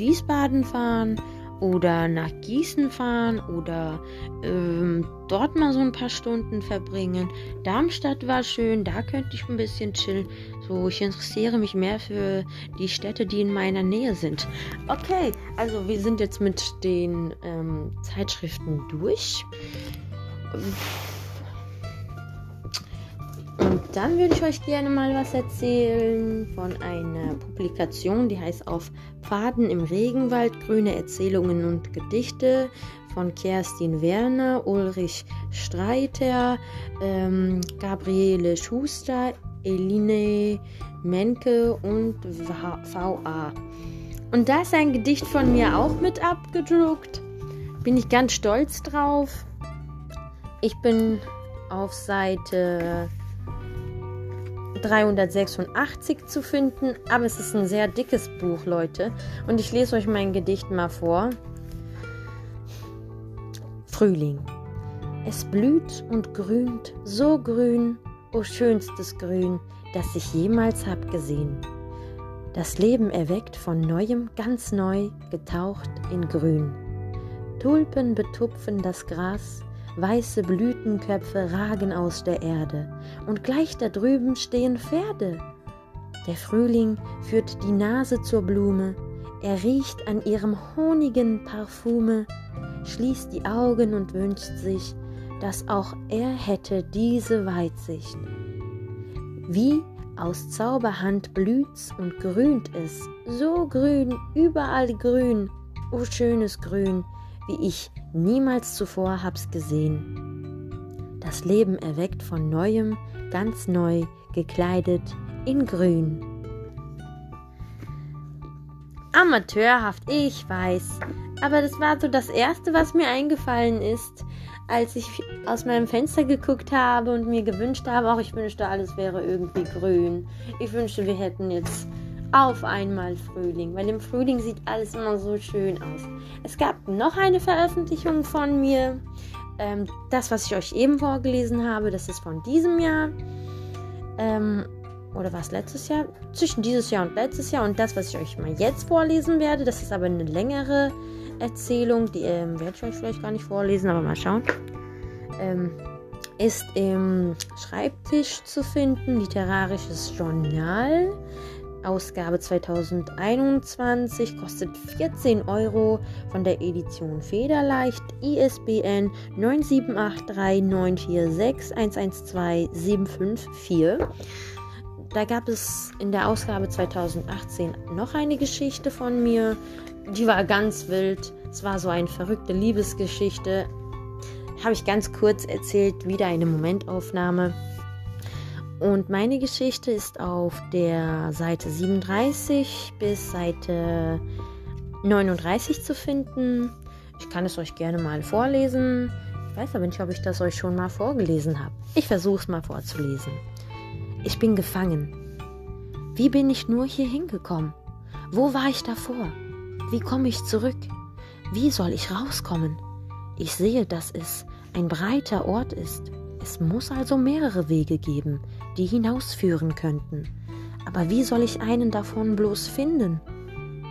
Wiesbaden fahren oder nach Gießen fahren oder ähm, dort mal so ein paar Stunden verbringen. Darmstadt war schön, da könnte ich ein bisschen chillen. So, ich interessiere mich mehr für die Städte, die in meiner Nähe sind. Okay, also wir sind jetzt mit den ähm, Zeitschriften durch. Und dann würde ich euch gerne mal was erzählen von einer Publikation, die heißt Auf Pfaden im Regenwald, grüne Erzählungen und Gedichte von Kerstin Werner, Ulrich Streiter, ähm, Gabriele Schuster, Eline Menke und VA. Und da ist ein Gedicht von mir auch mit abgedruckt. Bin ich ganz stolz drauf. Ich bin auf Seite 386 zu finden, aber es ist ein sehr dickes Buch, Leute. Und ich lese euch mein Gedicht mal vor. Frühling. Es blüht und grünt, so grün, o oh schönstes Grün, das ich jemals hab gesehen. Das Leben erweckt von neuem, ganz neu, getaucht in Grün. Tulpen betupfen das Gras, weiße Blütenköpfe ragen aus der Erde, und gleich da drüben stehen Pferde. Der Frühling führt die Nase zur Blume, er riecht an ihrem honigen Parfume, schließt die Augen und wünscht sich, dass auch er hätte diese Weitsicht. Wie aus Zauberhand blüht's und grünt es, so grün, überall grün, o oh schönes Grün, wie ich niemals zuvor hab's gesehen. Das Leben erweckt von neuem, ganz neu, gekleidet in Grün. Amateurhaft, ich weiß, aber das war so das Erste, was mir eingefallen ist, als ich aus meinem Fenster geguckt habe und mir gewünscht habe, auch ich wünschte, alles wäre irgendwie grün. Ich wünschte, wir hätten jetzt auf einmal Frühling, weil im Frühling sieht alles immer so schön aus. Es gab noch eine Veröffentlichung von mir. Ähm, das, was ich euch eben vorgelesen habe, das ist von diesem Jahr. Ähm, oder was letztes Jahr? Zwischen dieses Jahr und letztes Jahr. Und das, was ich euch mal jetzt vorlesen werde, das ist aber eine längere Erzählung. Die ähm, werde ich euch vielleicht gar nicht vorlesen, aber mal schauen. Ähm, ist im Schreibtisch zu finden, literarisches Journal. Ausgabe 2021 kostet 14 Euro von der Edition Federleicht, ISBN 9783946112754. Da gab es in der Ausgabe 2018 noch eine Geschichte von mir. Die war ganz wild. Es war so eine verrückte Liebesgeschichte. Habe ich ganz kurz erzählt, wieder eine Momentaufnahme. Und meine Geschichte ist auf der Seite 37 bis Seite 39 zu finden. Ich kann es euch gerne mal vorlesen. Ich weiß aber nicht, ob ich das euch schon mal vorgelesen habe. Ich versuche es mal vorzulesen. Ich bin gefangen. Wie bin ich nur hier hingekommen? Wo war ich davor? Wie komme ich zurück? Wie soll ich rauskommen? Ich sehe, dass es ein breiter Ort ist. Es muss also mehrere Wege geben, die hinausführen könnten. Aber wie soll ich einen davon bloß finden?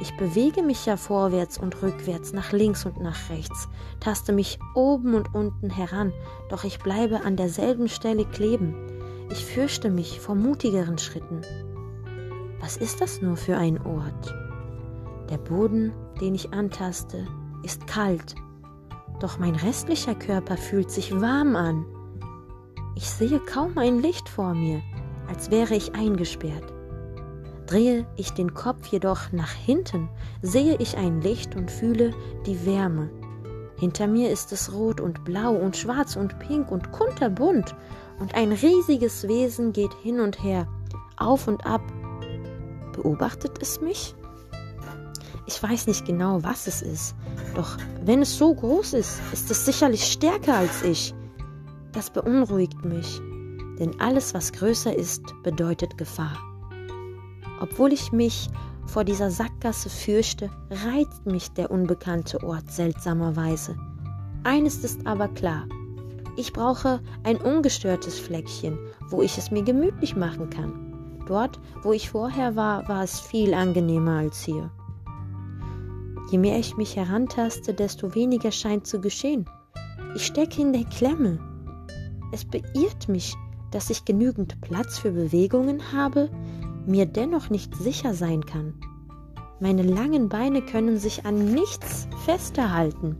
Ich bewege mich ja vorwärts und rückwärts, nach links und nach rechts, taste mich oben und unten heran, doch ich bleibe an derselben Stelle kleben. Ich fürchte mich vor mutigeren Schritten. Was ist das nur für ein Ort? Der Boden, den ich antaste, ist kalt, doch mein restlicher Körper fühlt sich warm an. Ich sehe kaum ein Licht vor mir, als wäre ich eingesperrt. Drehe ich den Kopf jedoch nach hinten, sehe ich ein Licht und fühle die Wärme. Hinter mir ist es rot und blau und schwarz und pink und kunterbunt, und ein riesiges Wesen geht hin und her, auf und ab. Beobachtet es mich? Ich weiß nicht genau, was es ist, doch wenn es so groß ist, ist es sicherlich stärker als ich. Das beunruhigt mich, denn alles, was größer ist, bedeutet Gefahr. Obwohl ich mich vor dieser Sackgasse fürchte, reizt mich der unbekannte Ort seltsamerweise. Eines ist aber klar, ich brauche ein ungestörtes Fleckchen, wo ich es mir gemütlich machen kann. Dort, wo ich vorher war, war es viel angenehmer als hier. Je mehr ich mich herantaste, desto weniger scheint zu geschehen. Ich stecke in der Klemme. Es beirrt mich, dass ich genügend Platz für Bewegungen habe, mir dennoch nicht sicher sein kann. Meine langen Beine können sich an nichts festhalten.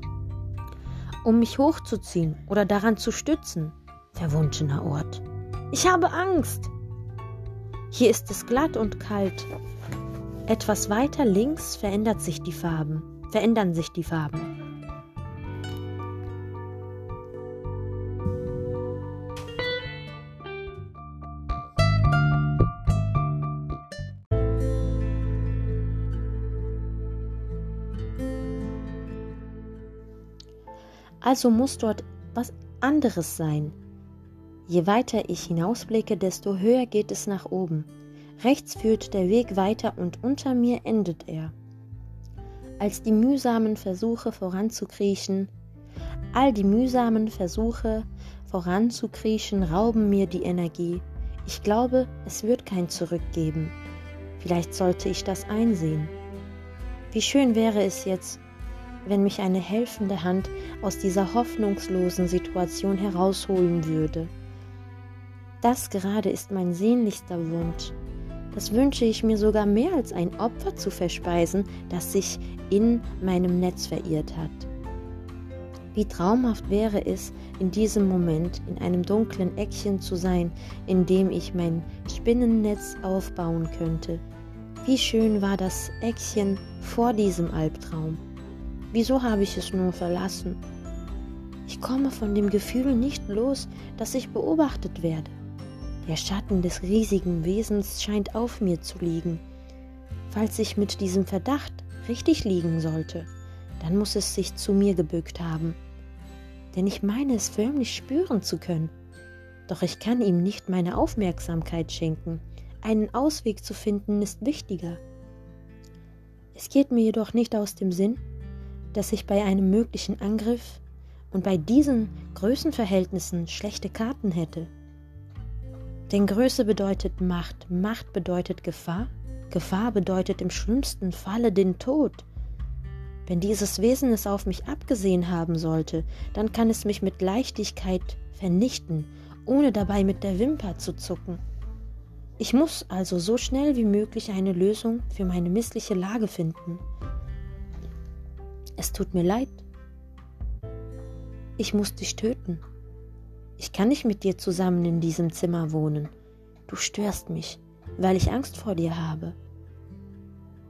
Um mich hochzuziehen oder daran zu stützen, verwunschener Ort. Ich habe Angst. Hier ist es glatt und kalt. Etwas weiter links verändert sich die Farben, verändern sich die Farben. Also muss dort was anderes sein. Je weiter ich hinausblicke, desto höher geht es nach oben. Rechts führt der Weg weiter und unter mir endet er. Als die mühsamen Versuche voranzukriechen, all die mühsamen Versuche voranzukriechen rauben mir die Energie. Ich glaube, es wird kein Zurück geben. Vielleicht sollte ich das einsehen. Wie schön wäre es jetzt, wenn mich eine helfende Hand aus dieser hoffnungslosen Situation herausholen würde. Das gerade ist mein sehnlichster Wunsch. Das wünsche ich mir sogar mehr als ein Opfer zu verspeisen, das sich in meinem Netz verirrt hat. Wie traumhaft wäre es, in diesem Moment in einem dunklen Eckchen zu sein, in dem ich mein Spinnennetz aufbauen könnte. Wie schön war das Eckchen vor diesem Albtraum. Wieso habe ich es nur verlassen? Ich komme von dem Gefühl nicht los, dass ich beobachtet werde. Der Schatten des riesigen Wesens scheint auf mir zu liegen. Falls ich mit diesem Verdacht richtig liegen sollte, dann muss es sich zu mir gebückt haben. Denn ich meine es förmlich spüren zu können. Doch ich kann ihm nicht meine Aufmerksamkeit schenken. Einen Ausweg zu finden ist wichtiger. Es geht mir jedoch nicht aus dem Sinn, dass ich bei einem möglichen Angriff und bei diesen Größenverhältnissen schlechte Karten hätte. Denn Größe bedeutet Macht, Macht bedeutet Gefahr, Gefahr bedeutet im schlimmsten Falle den Tod. Wenn dieses Wesen es auf mich abgesehen haben sollte, dann kann es mich mit Leichtigkeit vernichten, ohne dabei mit der Wimper zu zucken. Ich muss also so schnell wie möglich eine Lösung für meine missliche Lage finden. Es tut mir leid. Ich muss dich töten. Ich kann nicht mit dir zusammen in diesem Zimmer wohnen. Du störst mich, weil ich Angst vor dir habe.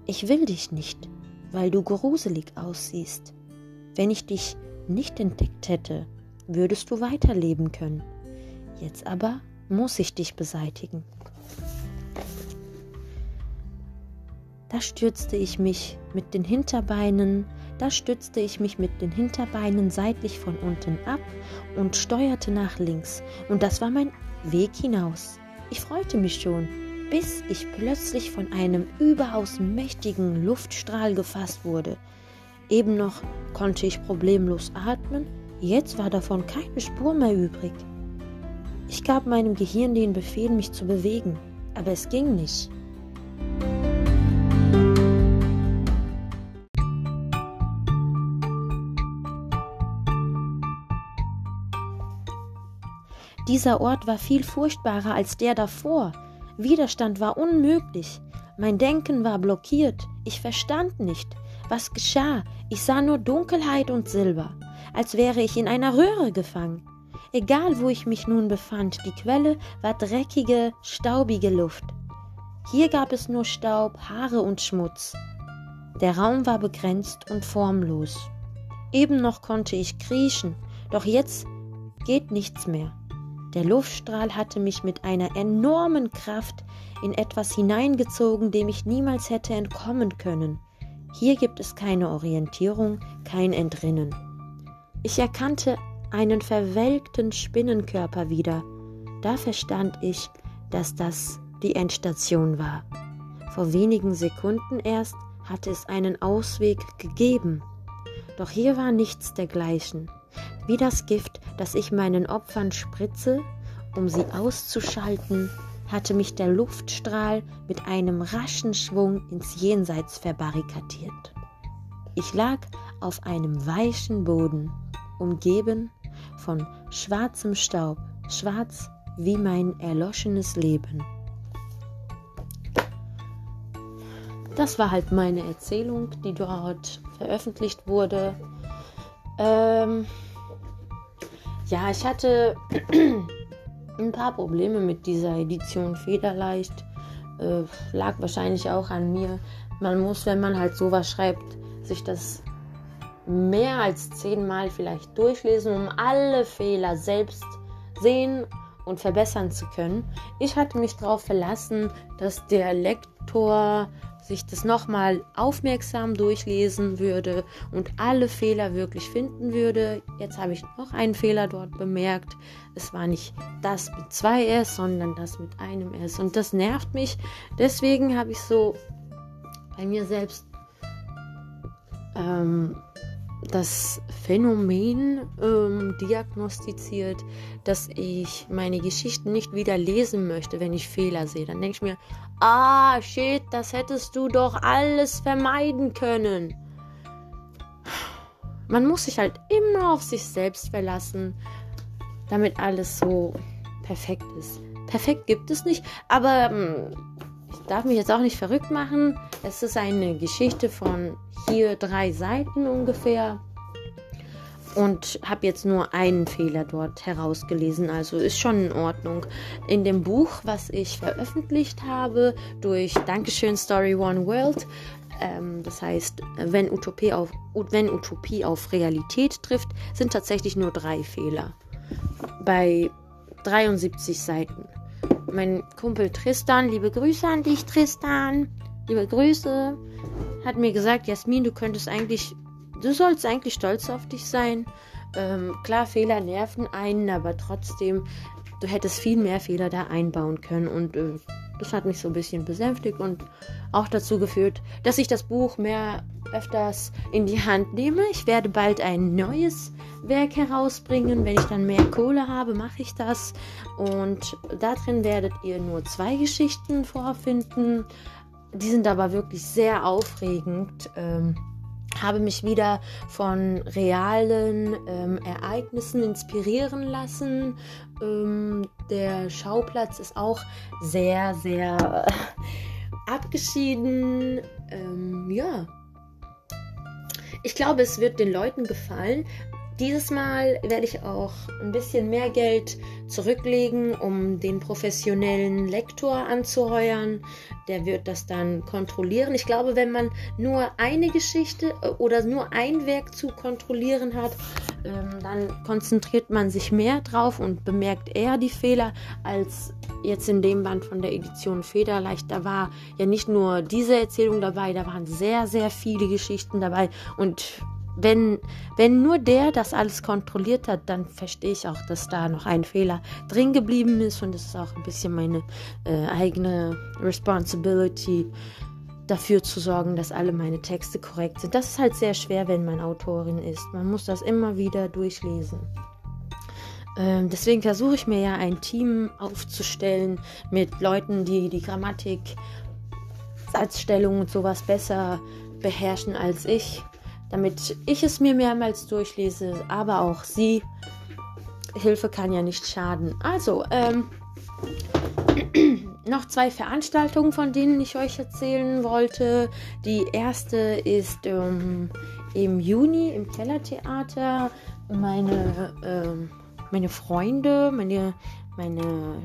Ich will dich nicht, weil du gruselig aussiehst. Wenn ich dich nicht entdeckt hätte, würdest du weiterleben können. Jetzt aber muss ich dich beseitigen. Da stürzte ich mich mit den Hinterbeinen da stützte ich mich mit den Hinterbeinen seitlich von unten ab und steuerte nach links, und das war mein Weg hinaus. Ich freute mich schon, bis ich plötzlich von einem überaus mächtigen Luftstrahl gefasst wurde. Eben noch konnte ich problemlos atmen, jetzt war davon keine Spur mehr übrig. Ich gab meinem Gehirn den Befehl, mich zu bewegen, aber es ging nicht. Dieser Ort war viel furchtbarer als der davor. Widerstand war unmöglich. Mein Denken war blockiert. Ich verstand nicht. Was geschah? Ich sah nur Dunkelheit und Silber, als wäre ich in einer Röhre gefangen. Egal, wo ich mich nun befand, die Quelle war dreckige, staubige Luft. Hier gab es nur Staub, Haare und Schmutz. Der Raum war begrenzt und formlos. Eben noch konnte ich kriechen, doch jetzt geht nichts mehr. Der Luftstrahl hatte mich mit einer enormen Kraft in etwas hineingezogen, dem ich niemals hätte entkommen können. Hier gibt es keine Orientierung, kein Entrinnen. Ich erkannte einen verwelkten Spinnenkörper wieder. Da verstand ich, dass das die Endstation war. Vor wenigen Sekunden erst hatte es einen Ausweg gegeben. Doch hier war nichts dergleichen. Wie das Gift, das ich meinen Opfern spritze, um sie auszuschalten, hatte mich der Luftstrahl mit einem raschen Schwung ins Jenseits verbarrikadiert. Ich lag auf einem weichen Boden, umgeben von schwarzem Staub, schwarz wie mein erloschenes Leben. Das war halt meine Erzählung, die dort veröffentlicht wurde. Ähm, ja, ich hatte ein paar Probleme mit dieser Edition federleicht. Äh, lag wahrscheinlich auch an mir. Man muss, wenn man halt sowas schreibt, sich das mehr als zehnmal vielleicht durchlesen, um alle Fehler selbst sehen und verbessern zu können. Ich hatte mich darauf verlassen, dass der Lektor sich das nochmal aufmerksam durchlesen würde und alle Fehler wirklich finden würde. Jetzt habe ich noch einen Fehler dort bemerkt. Es war nicht das mit zwei S, sondern das mit einem S. Und das nervt mich. Deswegen habe ich so bei mir selbst ähm, das Phänomen ähm, diagnostiziert, dass ich meine Geschichten nicht wieder lesen möchte, wenn ich Fehler sehe. Dann denke ich mir, ah, shit, das hättest du doch alles vermeiden können. Man muss sich halt immer auf sich selbst verlassen, damit alles so perfekt ist. Perfekt gibt es nicht, aber ähm, ich darf mich jetzt auch nicht verrückt machen. Es ist eine Geschichte von hier drei Seiten ungefähr und habe jetzt nur einen Fehler dort herausgelesen. Also ist schon in Ordnung. In dem Buch, was ich veröffentlicht habe durch Dankeschön Story One World, ähm, das heißt, wenn Utopie, auf, wenn Utopie auf Realität trifft, sind tatsächlich nur drei Fehler. Bei 73 Seiten. Mein Kumpel Tristan, liebe Grüße an dich, Tristan. Liebe Grüße hat mir gesagt, Jasmin, du könntest eigentlich, du sollst eigentlich stolz auf dich sein. Ähm, klar, Fehler nerven einen, aber trotzdem, du hättest viel mehr Fehler da einbauen können und äh, das hat mich so ein bisschen besänftigt und auch dazu geführt, dass ich das Buch mehr öfters in die Hand nehme. Ich werde bald ein neues Werk herausbringen. Wenn ich dann mehr Kohle habe, mache ich das. Und darin werdet ihr nur zwei Geschichten vorfinden. Die sind aber wirklich sehr aufregend. Ähm, habe mich wieder von realen ähm, Ereignissen inspirieren lassen. Ähm, der Schauplatz ist auch sehr, sehr äh, abgeschieden. Ähm, ja. Ich glaube, es wird den Leuten gefallen, dieses Mal werde ich auch ein bisschen mehr Geld zurücklegen, um den professionellen Lektor anzuheuern. Der wird das dann kontrollieren. Ich glaube, wenn man nur eine Geschichte äh, oder nur ein Werk zu kontrollieren hat, ähm, dann konzentriert man sich mehr drauf und bemerkt eher die Fehler als jetzt in dem Band von der Edition Federleicht. Da war ja nicht nur diese Erzählung dabei, da waren sehr, sehr viele Geschichten dabei und wenn, wenn nur der das alles kontrolliert hat, dann verstehe ich auch, dass da noch ein Fehler drin geblieben ist und es ist auch ein bisschen meine äh, eigene Responsibility, dafür zu sorgen, dass alle meine Texte korrekt sind. Das ist halt sehr schwer, wenn man Autorin ist. Man muss das immer wieder durchlesen. Ähm, deswegen versuche ich mir ja ein Team aufzustellen mit Leuten, die die Grammatik, Satzstellung und sowas besser beherrschen als ich damit ich es mir mehrmals durchlese, aber auch sie. Hilfe kann ja nicht schaden. Also, ähm, noch zwei Veranstaltungen, von denen ich euch erzählen wollte. Die erste ist ähm, im Juni im Kellertheater. Meine, ähm, meine Freunde, meine, meine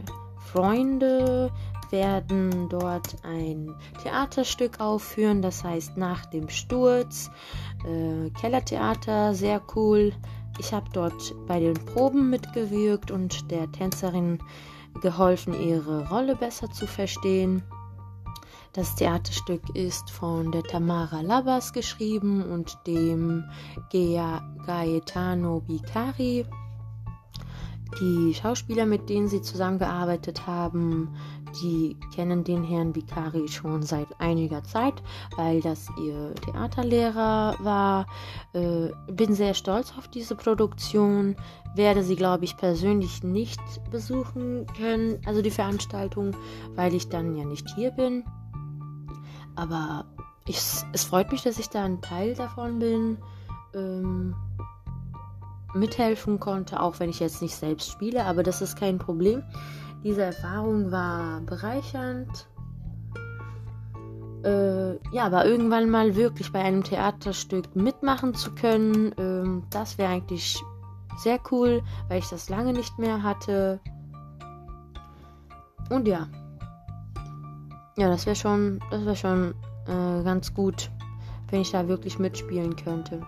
Freunde werden dort ein Theaterstück aufführen, das heißt Nach dem Sturz. Äh, Kellertheater, sehr cool. Ich habe dort bei den Proben mitgewirkt und der Tänzerin geholfen, ihre Rolle besser zu verstehen. Das Theaterstück ist von der Tamara Labas geschrieben und dem Gaetano Bicari. Die Schauspieler, mit denen sie zusammengearbeitet haben, die kennen den Herrn Vicari schon seit einiger Zeit, weil das ihr Theaterlehrer war. Äh, bin sehr stolz auf diese Produktion. Werde sie, glaube ich, persönlich nicht besuchen können, also die Veranstaltung, weil ich dann ja nicht hier bin. Aber ich, es freut mich, dass ich da ein Teil davon bin. Ähm, mithelfen konnte, auch wenn ich jetzt nicht selbst spiele, aber das ist kein Problem. Diese Erfahrung war bereichernd. Äh, ja, aber irgendwann mal wirklich bei einem Theaterstück mitmachen zu können, äh, das wäre eigentlich sehr cool, weil ich das lange nicht mehr hatte. Und ja. Ja, das wäre schon, das wäre schon äh, ganz gut, wenn ich da wirklich mitspielen könnte.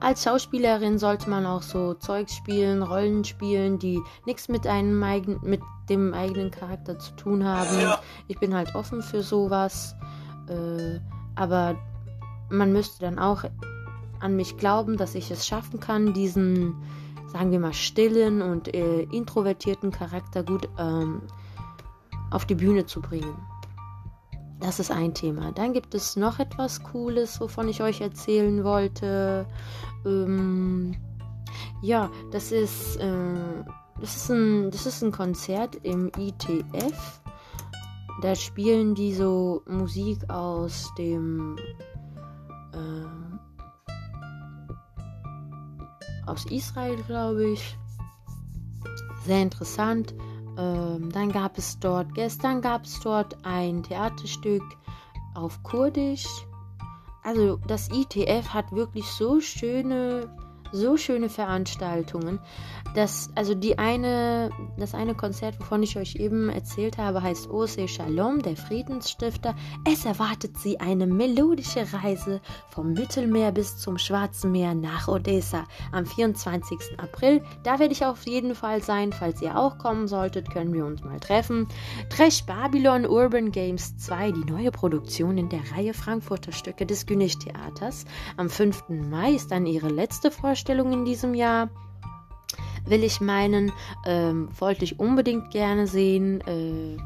Als Schauspielerin sollte man auch so Zeug spielen, Rollen spielen, die nichts mit einem eigen, mit dem eigenen Charakter zu tun haben. Ja. Ich bin halt offen für sowas. Äh, aber man müsste dann auch an mich glauben, dass ich es schaffen kann, diesen, sagen wir mal, stillen und äh, introvertierten Charakter gut ähm, auf die Bühne zu bringen. Das ist ein Thema. Dann gibt es noch etwas Cooles, wovon ich euch erzählen wollte. Ähm, ja, das ist, äh, das, ist ein, das ist ein Konzert im ITF. Da spielen die so Musik aus dem äh, aus Israel, glaube ich. Sehr interessant. Ähm, dann gab es dort, gestern gab es dort ein Theaterstück auf Kurdisch. Also das ITF hat wirklich so schöne so schöne Veranstaltungen. Das, also die eine, das eine Konzert, wovon ich euch eben erzählt habe, heißt Ose Shalom, der Friedensstifter. Es erwartet sie eine melodische Reise vom Mittelmeer bis zum Schwarzen Meer nach Odessa am 24. April. Da werde ich auf jeden Fall sein. Falls ihr auch kommen solltet, können wir uns mal treffen. Trash Babylon Urban Games 2, die neue Produktion in der Reihe Frankfurter Stücke des Günich Theaters. Am 5. Mai ist dann ihre letzte Vorstellung in diesem Jahr. Will ich meinen, ähm, wollte ich unbedingt gerne sehen. Äh,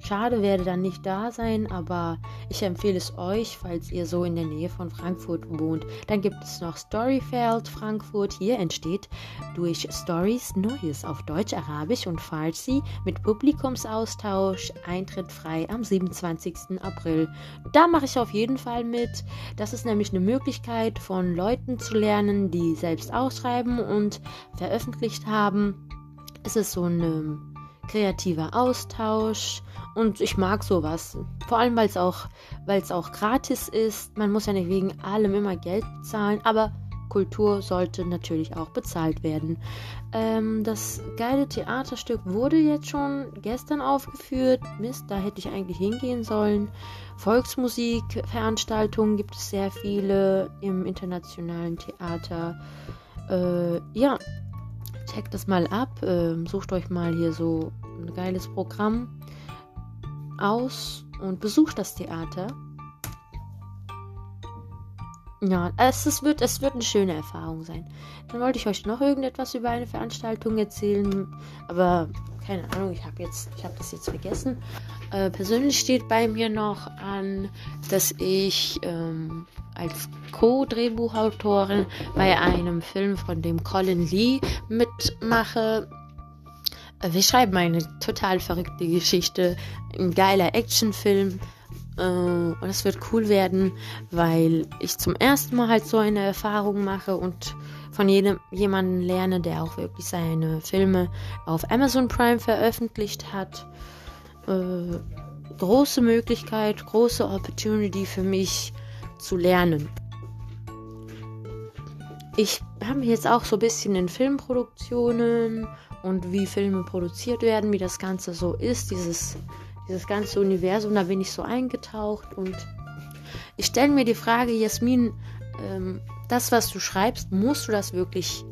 Schade werde dann nicht da sein, aber ich empfehle es euch, falls ihr so in der Nähe von Frankfurt wohnt. Dann gibt es noch Storyfeld Frankfurt. Hier entsteht durch Stories Neues auf Deutsch, Arabisch und Farsi mit Publikumsaustausch. Eintritt frei am 27. April. Da mache ich auf jeden Fall mit. Das ist nämlich eine Möglichkeit von Leuten zu lernen, die selbst ausschreiben und veröffentlicht haben. Es ist so ein kreativer Austausch und ich mag sowas. Vor allem, weil es auch, auch gratis ist. Man muss ja nicht wegen allem immer Geld bezahlen, aber Kultur sollte natürlich auch bezahlt werden. Ähm, das geile Theaterstück wurde jetzt schon gestern aufgeführt. Mist, da hätte ich eigentlich hingehen sollen. Volksmusikveranstaltungen gibt es sehr viele im internationalen Theater. Äh, ja, checkt das mal ab. Ähm, sucht euch mal hier so ein geiles Programm aus und besucht das Theater. Ja, es, es, wird, es wird eine schöne Erfahrung sein. Dann wollte ich euch noch irgendetwas über eine Veranstaltung erzählen, aber keine Ahnung, ich habe jetzt, das jetzt vergessen. Äh, persönlich steht bei mir noch an, dass ich ähm, als Co-Drehbuchautorin bei einem Film von dem Colin Lee mitmache. Wir schreiben eine total verrückte Geschichte, ein geiler Actionfilm. Äh, und es wird cool werden, weil ich zum ersten Mal halt so eine Erfahrung mache und von jedem jemanden lerne, der auch wirklich seine Filme auf Amazon Prime veröffentlicht hat. Äh, große Möglichkeit, große Opportunity für mich zu lernen. Ich habe jetzt auch so ein bisschen in Filmproduktionen und wie Filme produziert werden, wie das Ganze so ist, dieses, dieses ganze Universum, da bin ich so eingetaucht und ich stelle mir die Frage, Jasmin, ähm, das, was du schreibst, musst du das wirklich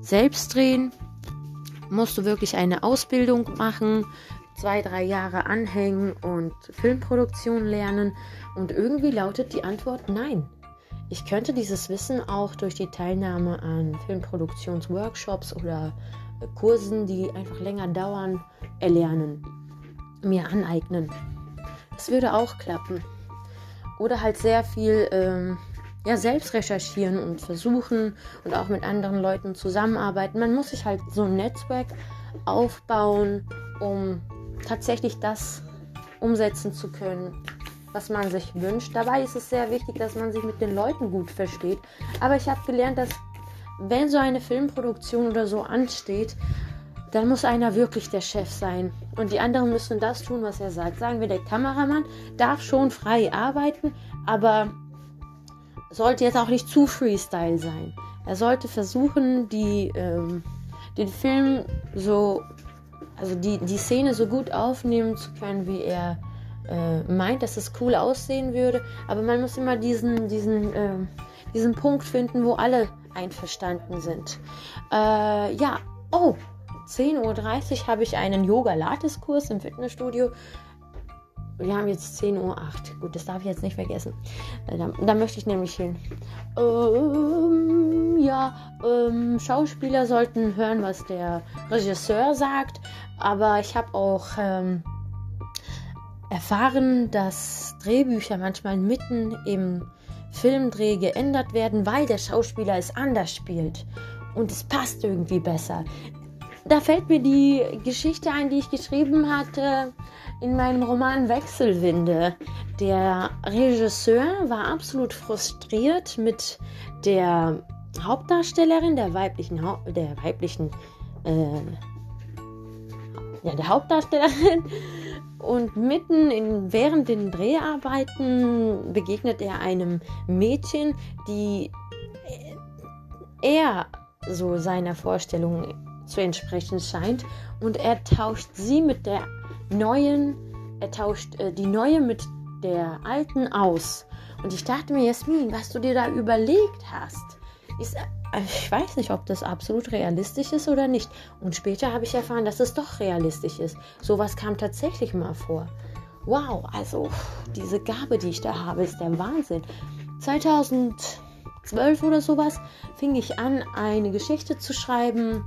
selbst drehen? Musst du wirklich eine Ausbildung machen, zwei, drei Jahre anhängen und Filmproduktion lernen? Und irgendwie lautet die Antwort nein. Ich könnte dieses Wissen auch durch die Teilnahme an Filmproduktionsworkshops oder Kursen, die einfach länger dauern, erlernen, mir aneignen. Das würde auch klappen. Oder halt sehr viel ähm, ja, selbst recherchieren und versuchen und auch mit anderen Leuten zusammenarbeiten. Man muss sich halt so ein Netzwerk aufbauen, um tatsächlich das umsetzen zu können, was man sich wünscht. Dabei ist es sehr wichtig, dass man sich mit den Leuten gut versteht. Aber ich habe gelernt, dass wenn so eine Filmproduktion oder so ansteht, dann muss einer wirklich der Chef sein. Und die anderen müssen das tun, was er sagt. Sagen wir, der Kameramann darf schon frei arbeiten, aber sollte jetzt auch nicht zu Freestyle sein. Er sollte versuchen, die, ähm, den Film so, also die, die Szene so gut aufnehmen zu können, wie er äh, meint, dass es cool aussehen würde. Aber man muss immer diesen, diesen, äh, diesen Punkt finden, wo alle einverstanden sind. Äh, ja, oh, 10.30 Uhr habe ich einen Yoga-Latis-Kurs im Fitnessstudio. Wir haben jetzt 10.08 Uhr. Gut, das darf ich jetzt nicht vergessen. Äh, da, da möchte ich nämlich hin. Ähm, ja, ähm, Schauspieler sollten hören, was der Regisseur sagt. Aber ich habe auch ähm, erfahren, dass Drehbücher manchmal mitten im Filmdreh geändert werden, weil der Schauspieler es anders spielt. Und es passt irgendwie besser. Da fällt mir die Geschichte ein, die ich geschrieben hatte in meinem Roman Wechselwinde. Der Regisseur war absolut frustriert mit der Hauptdarstellerin, der weiblichen, der weiblichen, äh, ja, der Hauptdarstellerin. Und mitten in, während den Dreharbeiten begegnet er einem Mädchen, die er so seiner Vorstellung zu entsprechen scheint. Und er tauscht sie mit der neuen, er tauscht äh, die neue mit der alten aus. Und ich dachte mir, Jasmin, was du dir da überlegt hast, ist, äh, ich weiß nicht, ob das absolut realistisch ist oder nicht. Und später habe ich erfahren, dass es doch realistisch ist. Sowas kam tatsächlich mal vor. Wow, also diese Gabe, die ich da habe, ist der Wahnsinn. 2012 oder sowas fing ich an, eine Geschichte zu schreiben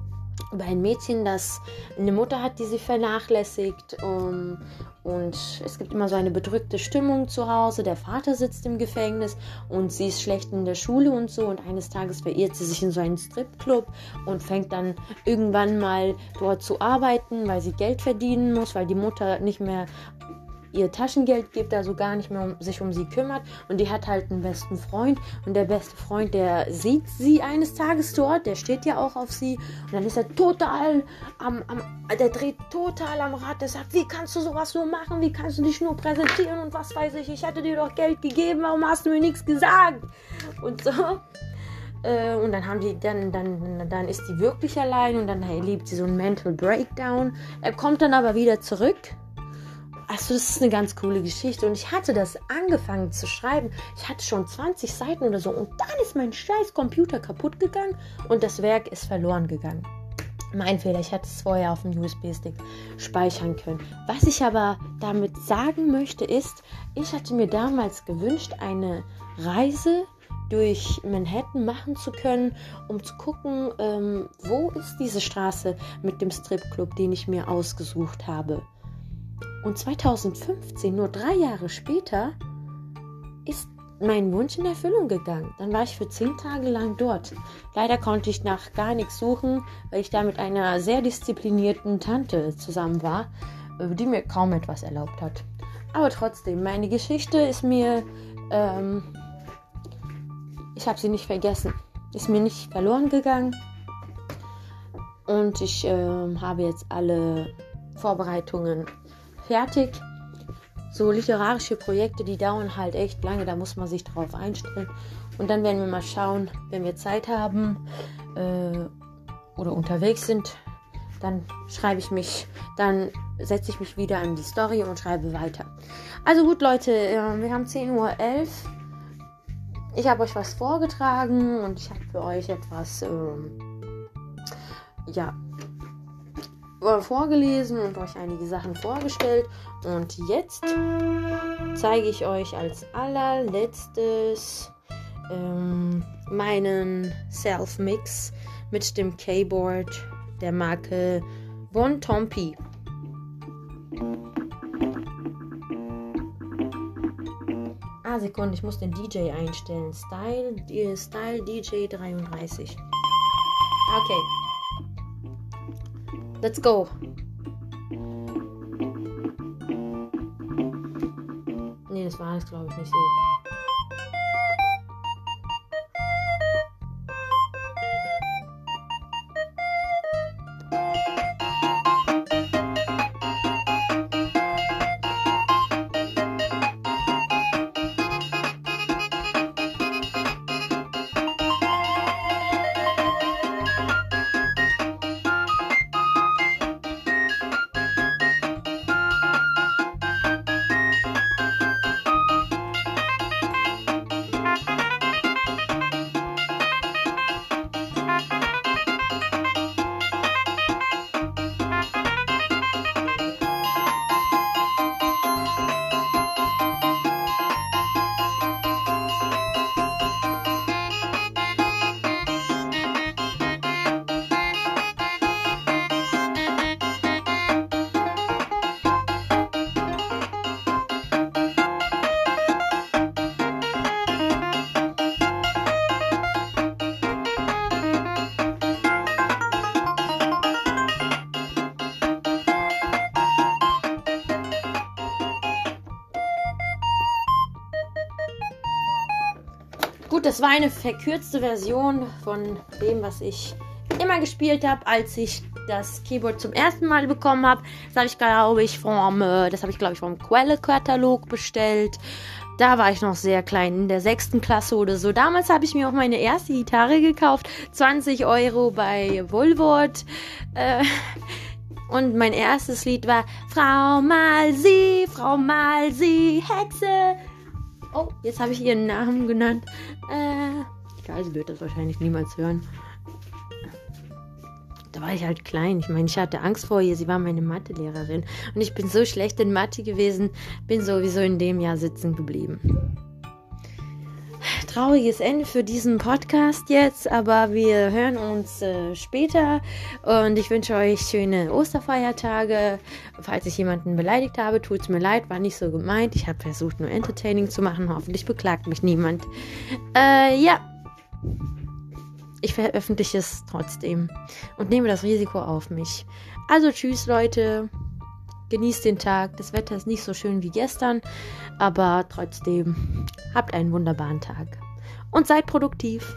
über ein Mädchen, das eine Mutter hat, die sie vernachlässigt. Um, und es gibt immer so eine bedrückte Stimmung zu Hause. Der Vater sitzt im Gefängnis und sie ist schlecht in der Schule und so. Und eines Tages verirrt sie sich in so einen Stripclub und fängt dann irgendwann mal dort zu arbeiten, weil sie Geld verdienen muss, weil die Mutter nicht mehr ihr Taschengeld gibt, also gar nicht mehr um, sich um sie kümmert. Und die hat halt einen besten Freund. Und der beste Freund, der sieht sie eines Tages dort, der steht ja auch auf sie. Und dann ist er total am, am der dreht total am Rad. Der sagt, wie kannst du sowas nur machen? Wie kannst du dich nur präsentieren? Und was weiß ich, ich hatte dir doch Geld gegeben, warum hast du mir nichts gesagt? Und so. Äh, und dann haben die, dann, dann, dann ist die wirklich allein und dann erlebt sie so einen Mental Breakdown. Er kommt dann aber wieder zurück also das ist eine ganz coole Geschichte. Und ich hatte das angefangen zu schreiben. Ich hatte schon 20 Seiten oder so. Und dann ist mein scheiß Computer kaputt gegangen und das Werk ist verloren gegangen. Mein Fehler, ich hätte es vorher auf dem USB-Stick speichern können. Was ich aber damit sagen möchte, ist, ich hatte mir damals gewünscht, eine Reise durch Manhattan machen zu können, um zu gucken, ähm, wo ist diese Straße mit dem Stripclub, den ich mir ausgesucht habe. Und 2015, nur drei Jahre später, ist mein Wunsch in Erfüllung gegangen. Dann war ich für zehn Tage lang dort. Leider konnte ich nach gar nichts suchen, weil ich da mit einer sehr disziplinierten Tante zusammen war, die mir kaum etwas erlaubt hat. Aber trotzdem, meine Geschichte ist mir, ähm, ich habe sie nicht vergessen, ist mir nicht verloren gegangen. Und ich ähm, habe jetzt alle Vorbereitungen fertig. So literarische Projekte, die dauern halt echt lange, da muss man sich drauf einstellen. Und dann werden wir mal schauen, wenn wir Zeit haben äh, oder unterwegs sind, dann schreibe ich mich, dann setze ich mich wieder an die Story und schreibe weiter. Also gut, Leute, äh, wir haben 10.11 Uhr. Ich habe euch was vorgetragen und ich habe für euch etwas, ähm, ja, vorgelesen und euch einige Sachen vorgestellt. Und jetzt zeige ich euch als allerletztes ähm, meinen Self-Mix mit dem Keyboard der Marke Von Tompi. Ah, Sekunde, ich muss den DJ einstellen. Style, Style DJ 33. Okay. Let's go. Nee, das war es, glaube ich, nicht so. Das war eine verkürzte Version von dem, was ich immer gespielt habe, als ich das Keyboard zum ersten Mal bekommen habe. Das habe ich, glaube ich, vom, äh, das habe vom Quelle-Katalog bestellt. Da war ich noch sehr klein, in der sechsten Klasse oder so. Damals habe ich mir auch meine erste Gitarre gekauft. 20 Euro bei Woolworth. Äh, und mein erstes Lied war Frau Malsi, Frau Malsi, Hexe. Oh, jetzt habe ich ihren Namen genannt. Äh, sie wird das wahrscheinlich niemals hören. Da war ich halt klein. Ich meine, ich hatte Angst vor ihr. Sie war meine Mathelehrerin. Und ich bin so schlecht in Mathe gewesen, bin sowieso in dem Jahr sitzen geblieben trauriges Ende für diesen Podcast jetzt, aber wir hören uns äh, später und ich wünsche euch schöne Osterfeiertage. Falls ich jemanden beleidigt habe, tut es mir leid, war nicht so gemeint. Ich habe versucht, nur Entertaining zu machen. Hoffentlich beklagt mich niemand. Äh, ja. Ich veröffentliche es trotzdem und nehme das Risiko auf mich. Also tschüss Leute. Genießt den Tag. Das Wetter ist nicht so schön wie gestern, aber trotzdem habt einen wunderbaren Tag und seid produktiv.